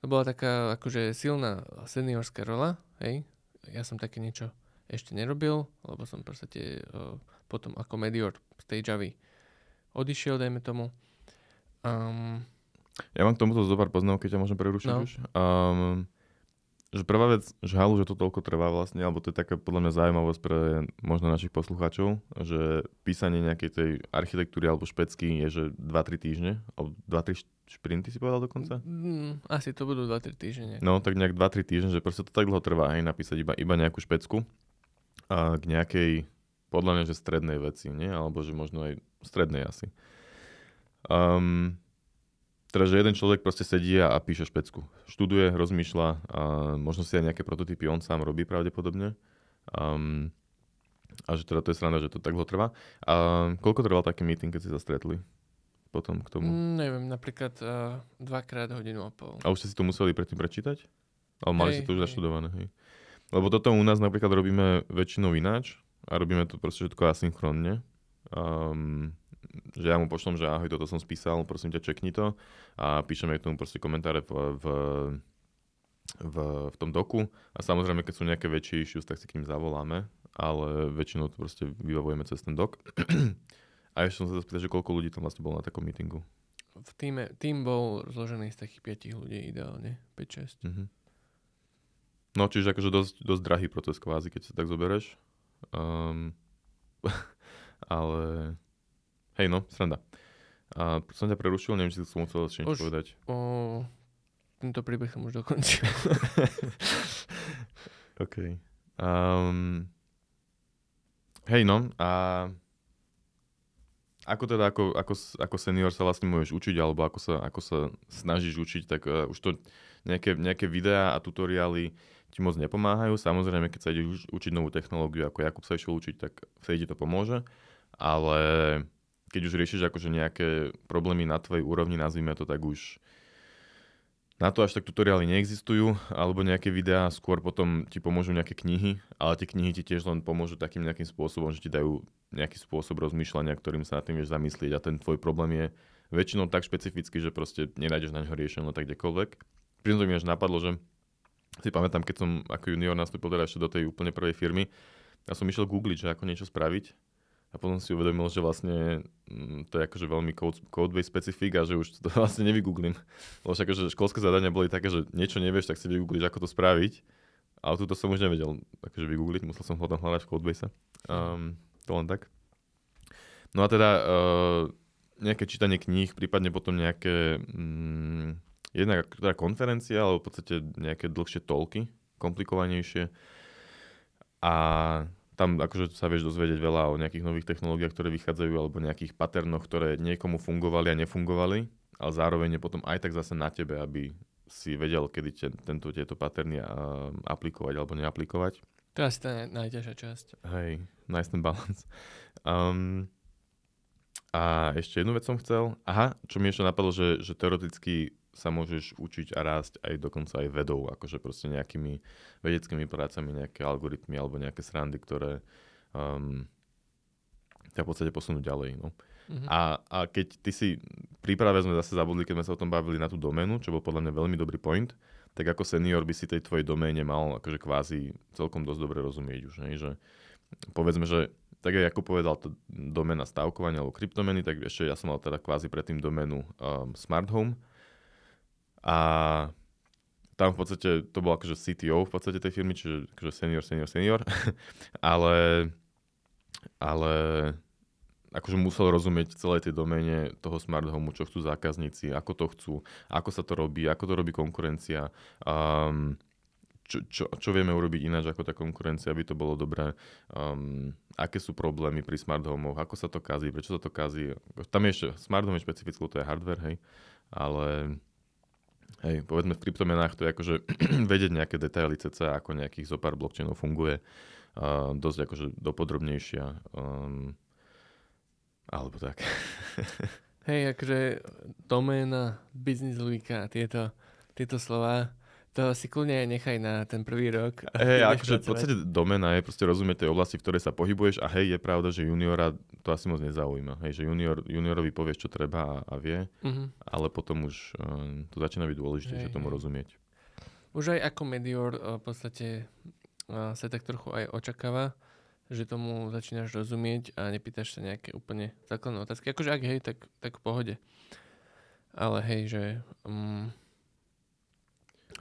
to bola taká akože silná seniorská rola, hej. Ja som také niečo ešte nerobil, lebo som podstate uh, potom ako medior Javy odišiel, dajme tomu. Um, ja mám k tomuto zo pár poznámok, keď ťa môžem prerušiť no. už. Um, že prvá vec, že halu, že to toľko trvá vlastne, alebo to je taká podľa mňa zaujímavosť pre možno našich poslucháčov, že písanie nejakej tej architektúry alebo špecky je, že 2-3 týždne, alebo 2-3 šprinty si povedal dokonca? Mm, asi to budú 2-3 týždne. Nejak. No, tak nejak 2-3 týždne, že proste to tak dlho trvá, hej, napísať iba, iba nejakú špecku a k nejakej, podľa mňa, že strednej veci, nie? Alebo že možno aj strednej asi. Um, teda, že jeden človek proste sedí a, a píše špecku. Študuje, rozmýšľa a možno si aj nejaké prototypy on sám robí pravdepodobne. Um, a že teda to je sranda, že to tak dlho trvá. A koľko trval taký meeting, keď si sa stretli? Potom k tomu? Mm, neviem, napríklad uh, dvakrát hodinu a pol. A už ste si to museli predtým prečítať? Ale mali hej, si to už zaštudované, hej. Lebo toto u nás napríklad robíme väčšinou ináč a robíme to proste všetko asynchronne. Um, že ja mu pošlom, že ahoj, toto som spísal, prosím ťa, čekni to a píšeme k tomu proste komentáre v, v, v, v tom doku a samozrejme, keď sú nejaké väčšie issues, tak si k ním zavoláme, ale väčšinou to proste vybavujeme cez ten dok. a ešte som sa spýtal, že koľko ľudí tam vlastne bolo na takom meetingu? V týme, tým bol zložený z takých 5 ľudí ideálne, 5-6. Mm-hmm. No, čiže akože dosť, dosť drahý proces kvázi, keď sa tak zoberieš. Um, *laughs* ale Hej, no, sranda. A som ťa prerušil, neviem, či si som chcel ešte niečo povedať. O, tento príbeh som už dokončil. *laughs* OK. Um, hej, no, a ako teda, ako, ako, ako senior sa vlastne môžeš učiť, alebo ako sa, ako sa snažíš učiť, tak uh, už to nejaké, nejaké videá a tutoriály ti moc nepomáhajú. Samozrejme, keď sa ideš učiť novú technológiu, ako Jakub sa išiel učiť, tak vtedy ti to pomôže. Ale keď už riešiš akože nejaké problémy na tvojej úrovni, nazvime to tak už na to až tak tutoriály neexistujú, alebo nejaké videá, skôr potom ti pomôžu nejaké knihy, ale tie knihy ti tiež len pomôžu takým nejakým spôsobom, že ti dajú nejaký spôsob rozmýšľania, ktorým sa nad tým vieš zamyslieť a ten tvoj problém je väčšinou tak špecifický, že proste nenájdeš na ňo riešenie tak kdekoľvek. Pri mi až napadlo, že si pamätám, keď som ako junior nastúpil teda ešte do tej úplne prvej firmy, ja som išiel googliť, že ako niečo spraviť a potom si uvedomil, že vlastne mm, to je akože veľmi code, code-based specifik a že už to *laughs* vlastne nevygooglím. Lebo však akože školské zadania boli také, že niečo nevieš, tak si vygoogliš, ako to spraviť. Ale túto som už nevedel akože vygoogliť, musel som hľadať hľadať v codebase. Um, to len tak. No a teda uh, nejaké čítanie kníh, prípadne potom nejaké um, jedna teda konferencia, alebo v podstate nejaké dlhšie tolky, komplikovanejšie. A tam akože sa vieš dozvedieť veľa o nejakých nových technológiách, ktoré vychádzajú, alebo nejakých paternoch, ktoré niekomu fungovali a nefungovali, ale zároveň je potom aj tak zase na tebe, aby si vedel, kedy te, tento, tieto paterny uh, aplikovať alebo neaplikovať. To je asi tá najťažšia časť. Hej, nice ten balance. Um, a ešte jednu vec som chcel. Aha, čo mi ešte napadlo, že, že teoreticky sa môžeš učiť a rásť aj dokonca aj vedou, akože proste nejakými vedeckými prácami, nejaké algoritmy alebo nejaké srandy, ktoré um, ťa v podstate posunú ďalej. No. Mm-hmm. A, a keď ty si, príprave sme zase zabudli, keď sme sa o tom bavili na tú doménu, čo bol podľa mňa veľmi dobrý point, tak ako senior by si tej tvojej doméne mal akože kvázi celkom dosť dobre rozumieť už. Ne? Že, povedzme, že tak ako povedal to doména stavkovania alebo kryptomeny, tak ešte ja som mal teda kvázi predtým doménu um, smart home, a tam v podstate to bol akože CTO v podstate tej firmy, čiže akože senior, senior, senior. *laughs* Ale ale akože musel rozumieť celej tej domene toho smart home, čo chcú zákazníci, ako to chcú, ako sa to robí, ako to robí konkurencia, um, čo, čo, čo vieme urobiť ináč ako tá konkurencia, aby to bolo dobré, um, aké sú problémy pri smart homoch, ako sa to kazí, prečo sa to kazí. Tam je ešte, smart home je špecifické, to je hardware, hej, ale hej, povedzme v kryptomenách to je akože *clears throat* vedieť nejaké detaily cca, ako nejakých zopár blockchainov funguje, uh, dosť akože dopodrobnejšia. Um, alebo tak. *laughs* Hej, akože doména, business logika, tieto, tieto slova, to si kľudne nechaj na ten prvý rok. Hej, akože v podstate domena je proste rozumieť tej oblasti, v ktorej sa pohybuješ a hej, je pravda, že juniora to asi moc nezaujíma. Hej, že junior, juniorovi povieš, čo treba a, a vie, uh-huh. ale potom už uh, to začína byť dôležité, že tomu hej. rozumieť. Už aj ako Medior uh, v podstate uh, sa tak trochu aj očakáva, že tomu začínaš rozumieť a nepýtaš sa nejaké úplne základné otázky. Akože ak hej, tak, tak v pohode. Ale hej, že um,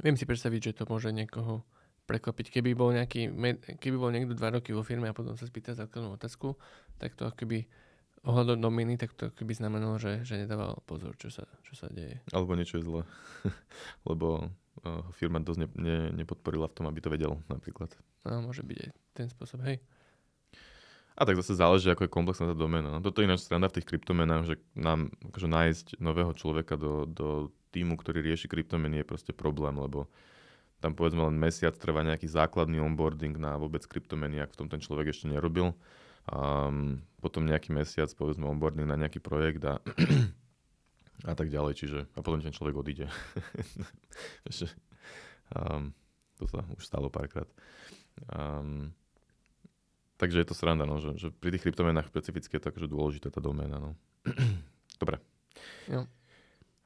viem si predstaviť, že to môže niekoho prekvapiť. Keby bol, nejaký, keby bol niekto dva roky vo firme a potom sa spýta základnú otázku, tak to akoby ohľadom dominy, tak to keby znamenalo, že, že nedával pozor, čo sa, čo sa deje. Alebo niečo je zle. *laughs* Lebo uh, firma dosť ne, ne, nepodporila v tom, aby to vedel napríklad. No, môže byť aj ten spôsob, hej. A tak zase záleží, ako je komplexná tá domena. No, toto je ináč strana v tých kryptomenách, že nám akože nájsť nového človeka do, do týmu, ktorý rieši kryptomeny je proste problém, lebo tam povedzme len mesiac trvá nejaký základný onboarding na vôbec kryptomeny, ak v tom ten človek ešte nerobil. Um, potom nejaký mesiac povedzme onboarding na nejaký projekt a, *clears throat* a tak ďalej, čiže a potom ten človek odíde. *laughs* um, to sa už stalo párkrát. Um, Takže je to sranda, no, že, že pri tých kryptomenách špecificky je to akože dôležitá tá doména. No. *clears throat* Dobre. Jo.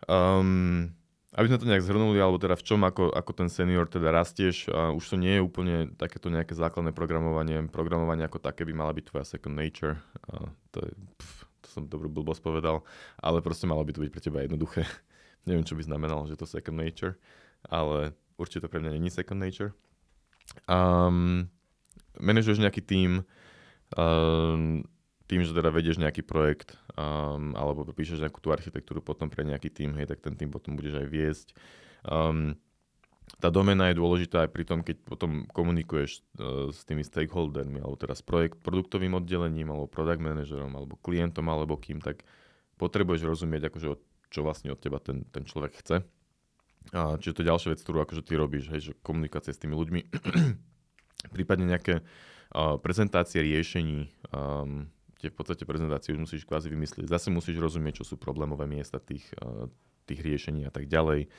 Um, aby sme to nejak zhrnuli, alebo teda v čom ako, ako ten senior teda rastieš, a už to nie je úplne takéto nejaké základné programovanie. Programovanie ako také by mala byť tvoja second nature. A to, je, pf, to som dobrú blbosť povedal, ale proste malo by to byť pre teba jednoduché. *laughs* Neviem, čo by znamenalo, že to second nature, ale určite to pre mňa není second nature. Um, manažuješ nejaký tím, um, tým, že teda vedieš nejaký projekt um, alebo píšeš nejakú tú architektúru potom pre nejaký tým, hej, tak ten tým potom budeš aj viesť. Um, tá domena je dôležitá aj pri tom, keď potom komunikuješ uh, s tými stakeholdermi, alebo s projekt, produktovým oddelením, alebo product manažerom, alebo klientom, alebo kým, tak potrebuješ rozumieť, akože, čo vlastne od teba ten, ten človek chce. A, čiže to je ďalšia vec, ktorú akože ty robíš, hej, že komunikácia s tými ľuďmi prípadne nejaké uh, prezentácie riešení, um, tie v podstate prezentácie už musíš kvázi vymyslieť. Zase musíš rozumieť, čo sú problémové miesta tých, uh, tých riešení a tak ďalej.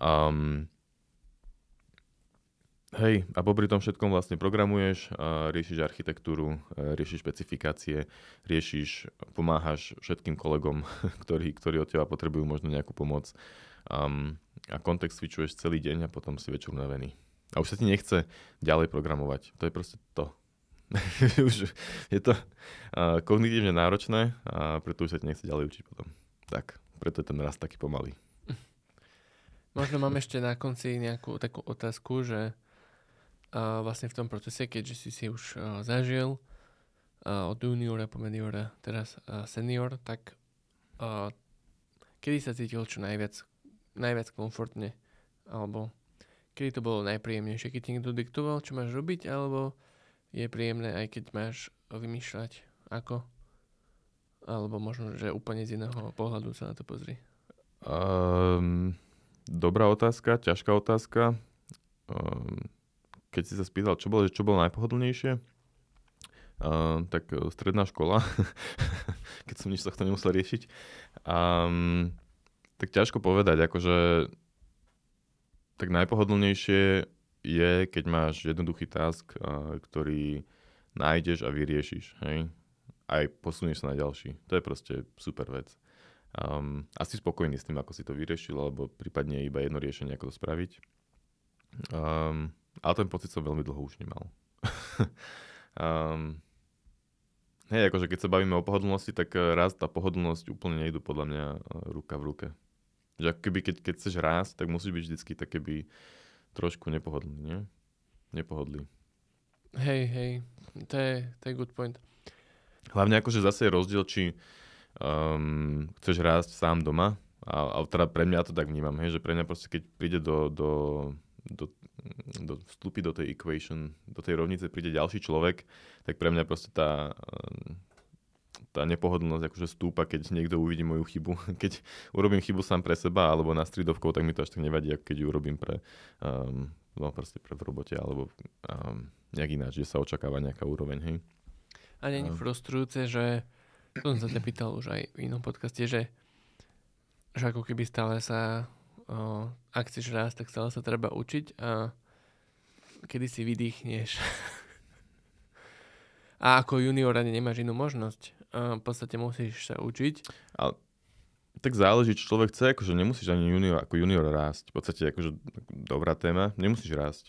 Um, Hej, a popri tom všetkom vlastne programuješ, riešiš architektúru, riešiš špecifikácie, riešiš, pomáhaš všetkým kolegom, *laughs* ktorí, ktorí od teba potrebujú možno nejakú pomoc. Um, a kontext switchuješ celý deň a potom si večer unavený. A už sa ti nechce ďalej programovať. To je proste to. *laughs* už je to uh, kognitívne náročné a preto už sa ti nechce ďalej učiť potom. Tak, preto je ten rast taký pomalý. Možno mám ešte na konci nejakú takú otázku, že uh, vlastne v tom procese, keďže si si už uh, zažil uh, od juniora po mediora, teraz uh, senior, tak uh, kedy sa cítil čo najviac, najviac komfortne? Alebo Kedy to bolo najpríjemnejšie? Keď niekto diktoval, čo máš robiť, alebo je príjemné aj keď máš vymýšľať ako? Alebo možno, že úplne z iného pohľadu sa na to pozri. Um, dobrá otázka, ťažká otázka. Um, keď si sa spýtal, čo bolo, čo bolo najpohodlnejšie, uh, tak stredná škola, *laughs* keď som nič sa to nemusel riešiť. Um, tak ťažko povedať, akože tak najpohodlnejšie je, keď máš jednoduchý task, ktorý nájdeš a vyriešiš. Hej? Aj posunieš sa na ďalší. To je proste super vec. Um, asi spokojný s tým, ako si to vyriešil, alebo prípadne iba jedno riešenie, ako to spraviť. Um, ale ten pocit som veľmi dlho už nemal. *laughs* um, hej, akože keď sa bavíme o pohodlnosti, tak raz tá pohodlnosť úplne nejdu podľa mňa ruka v ruke. Že ako keby, keď, keď chceš rásť, tak musíš byť vždycky tak keby trošku nepohodlný, nie? Nepohodlý. Hej, hej, to je, to je good point. Hlavne akože zase je rozdiel, či um, chceš rásť sám doma, a, a teda pre mňa to tak vnímam, hej, že pre mňa proste keď príde do, do, do, do vstúpi do tej equation, do tej rovnice príde ďalší človek, tak pre mňa proste tá, tá nepohodlnosť akože stúpa, keď niekto uvidí moju chybu. *laughs* Keď urobím chybu sám pre seba alebo na stridovkou, tak mi to až tak nevadí, ako keď ju urobím pre, um, no proste pre v robote alebo um, nejak ináč, že sa očakáva nejaká úroveň, hej. A nie je frustrujúce, že to som sa ťa pýtal už aj v inom podcaste, že že ako keby stále sa, o, ak chceš rásť, tak stále sa treba učiť a kedy si vydýchneš. *laughs* a ako junior ani nemáš inú možnosť. V podstate musíš sa učiť. Ale tak záleží, čo človek chce, akože nemusíš ani junior, ako junior rásť. V podstate akože dobrá téma, nemusíš rásť.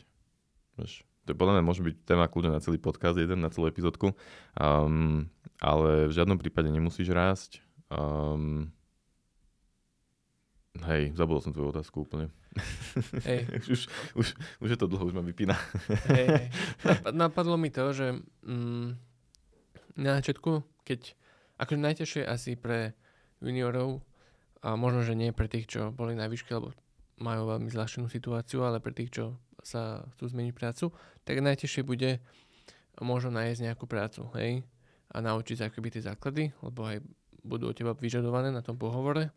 Víš, to je podľa mňa môže byť téma kľudne na celý podcast, jeden na celú epizódku. Um, ale v žiadnom prípade nemusíš rásť. Um, Hej, zabudol som tvoju otázku úplne. Hej. *laughs* už, už, už je to dlho, už ma vypína. Hej, *laughs* napadlo mi to, že mm, na začiatku, keď akože najťažšie asi pre juniorov, a možno, že nie pre tých, čo boli na výške, lebo majú veľmi zľahčenú situáciu, ale pre tých, čo sa chcú zmeniť prácu, tak najťažšie bude možno nájsť nejakú prácu, hej, a naučiť sa akoby tie základy, lebo aj budú od teba vyžadované na tom pohovore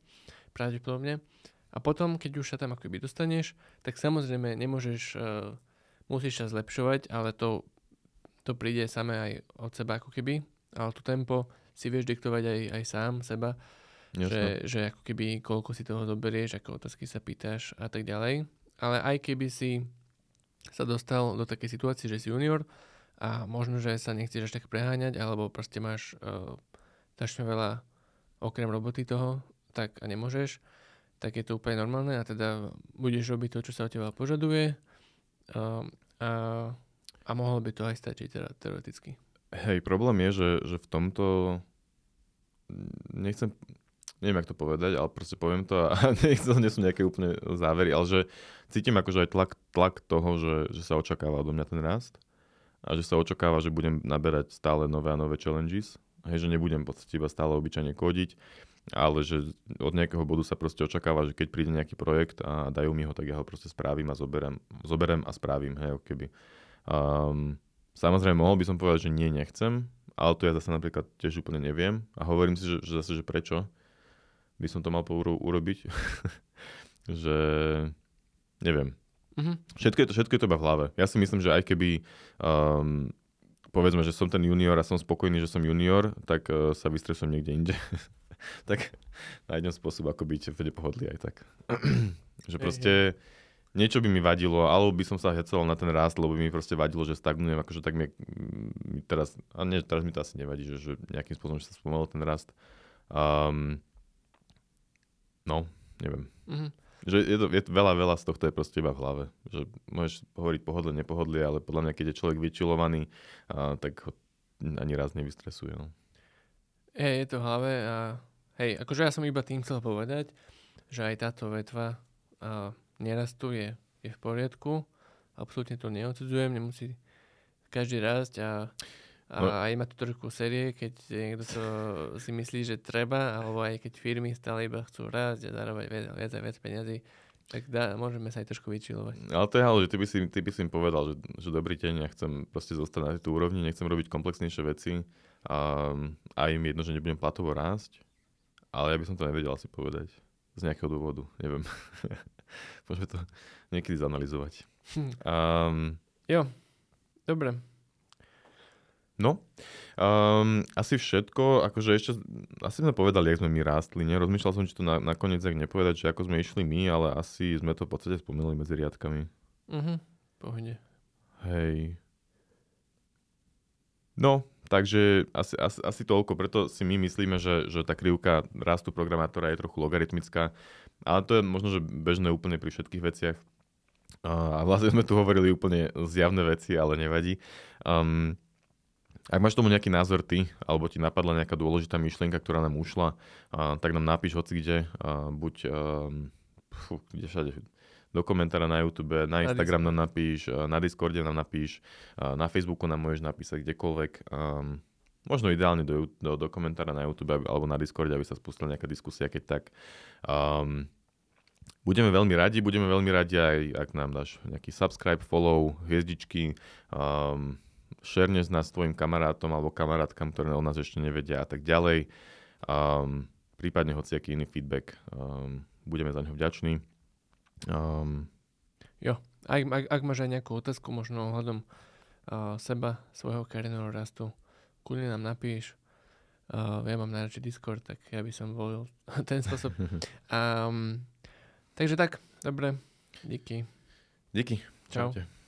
pravdepodobne. A potom, keď už sa tam akoby dostaneš, tak samozrejme nemôžeš, uh, musíš sa zlepšovať, ale to, to príde samé aj od seba ako keby. Ale to tempo si vieš diktovať aj, aj sám seba, že, že ako keby koľko si toho zoberieš, ako otázky sa pýtaš a tak ďalej. Ale aj keby si sa dostal do takej situácie, že si junior a možno, že sa nechceš až tak preháňať, alebo proste máš uh, strašne veľa okrem roboty toho, tak a nemôžeš, tak je to úplne normálne a teda budeš robiť to, čo sa od teba požaduje a, a, a mohlo by to aj stačiť teda, teoreticky. Hej, problém je, že, že v tomto nechcem, neviem, jak to povedať, ale proste poviem to a *laughs* nechcem, nie sú nejaké úplne závery, ale že cítim akože aj tlak, tlak toho, že, že sa očakáva do mňa ten rast a že sa očakáva, že budem naberať stále nové a nové challenges, hej, že nebudem podstate iba stále obyčajne kodiť, ale že od nejakého bodu sa proste očakáva, že keď príde nejaký projekt a dajú mi ho, tak ja ho proste spravím a zoberem, zoberem a spravím, hej, keby. Um, samozrejme, mohol by som povedať, že nie, nechcem, ale to ja zase napríklad tiež úplne neviem a hovorím si, že, že zase, že prečo by som to mal uro- urobiť, *laughs* že neviem. Mm-hmm. Všetko, je to, všetko je to iba v hlave. Ja si myslím, že aj keby um, povedzme, že som ten junior a som spokojný, že som junior, tak uh, sa vystresujem niekde inde. *laughs* tak nájdem spôsob, ako byť v pohodlí aj tak. *clears throat* že proste niečo by mi vadilo, alebo by som sa hecal na ten rast, lebo by mi proste vadilo, že stagnujem, akože tak mi, mi teraz, a nie, teraz mi to asi nevadí, že, že nejakým spôsobom, že sa spomenul ten rast. Um, no, neviem. Mm-hmm. Že je to, je to veľa, veľa z tohto je proste iba v hlave. Že môžeš hovoriť pohodlie, nepohodlie, ale podľa mňa, keď je človek vyčilovaný, uh, tak ho ani raz nevystresuje. No. Je, je to v hlave a Hej, akože ja som iba tým chcel povedať, že aj táto vetva uh, nerastu je, je v poriadku. Absolútne to neodsudzujem, nemusí každý rásť a, a no. aj má to trošku série, keď niekto to si myslí, že treba, alebo aj keď firmy stále iba chcú rásť a zarábať viac, viac a viac peniazy, tak dá, môžeme sa aj trošku vyčilovať. Ale to je ale, že ty by si, ty by si im povedal, že, že dobrý deň, ja chcem proste zostať na tejto úrovni, nechcem robiť komplexnejšie veci a, a im jedno, že nebudem platovo rásť ale ja by som to nevedel asi povedať. Z nejakého dôvodu, neviem. *laughs* *laughs* Môžeme to niekedy zanalizovať. Hm. Um, jo, dobre. No, um, asi všetko, akože ešte, asi sme povedali, jak sme my rástli, ne? Rozmýšľal som, či to na, nakoniec ak nepovedať, že ako sme išli my, ale asi sme to v podstate spomínali medzi riadkami. Mhm, pohode. Hej. No, Takže asi, asi, asi toľko, preto si my myslíme, že, že tá krivka rastu programátora je trochu logaritmická, ale to je možno, že bežné úplne pri všetkých veciach. A vlastne sme tu hovorili úplne zjavné veci, ale nevadí. Um, ak máš tomu nejaký názor ty, alebo ti napadla nejaká dôležitá myšlienka, ktorá nám ušla, uh, tak nám napíš hoci kde, uh, buď um, fú, kde všade, do komentára na YouTube, na Instagram nám napíš, na Discorde nám napíš, na Facebooku nám môžeš napísať kdekoľvek. Um, možno ideálne do, do, do komentára na YouTube alebo na Discord, aby sa spustila nejaká diskusia, keď tak. Um, budeme veľmi radi, budeme veľmi radi aj, ak nám dáš nejaký subscribe, follow, hviezdičky, um, s nás tvojim kamarátom alebo kamarátkam, ktoré o nás ešte nevedia a tak ďalej. Um, prípadne hociaký iný feedback. Um, budeme za neho vďační. Um, jo, ak, ak, ak máš aj nejakú otázku možno ohľadom uh, seba, svojho kariérneho rastu, kľudne nám napíš. Uh, ja mám najradšej Discord, tak ja by som volil *laughs* ten spôsob. *laughs* Um, takže tak, dobre, díky. Díky. Čau. Čaute.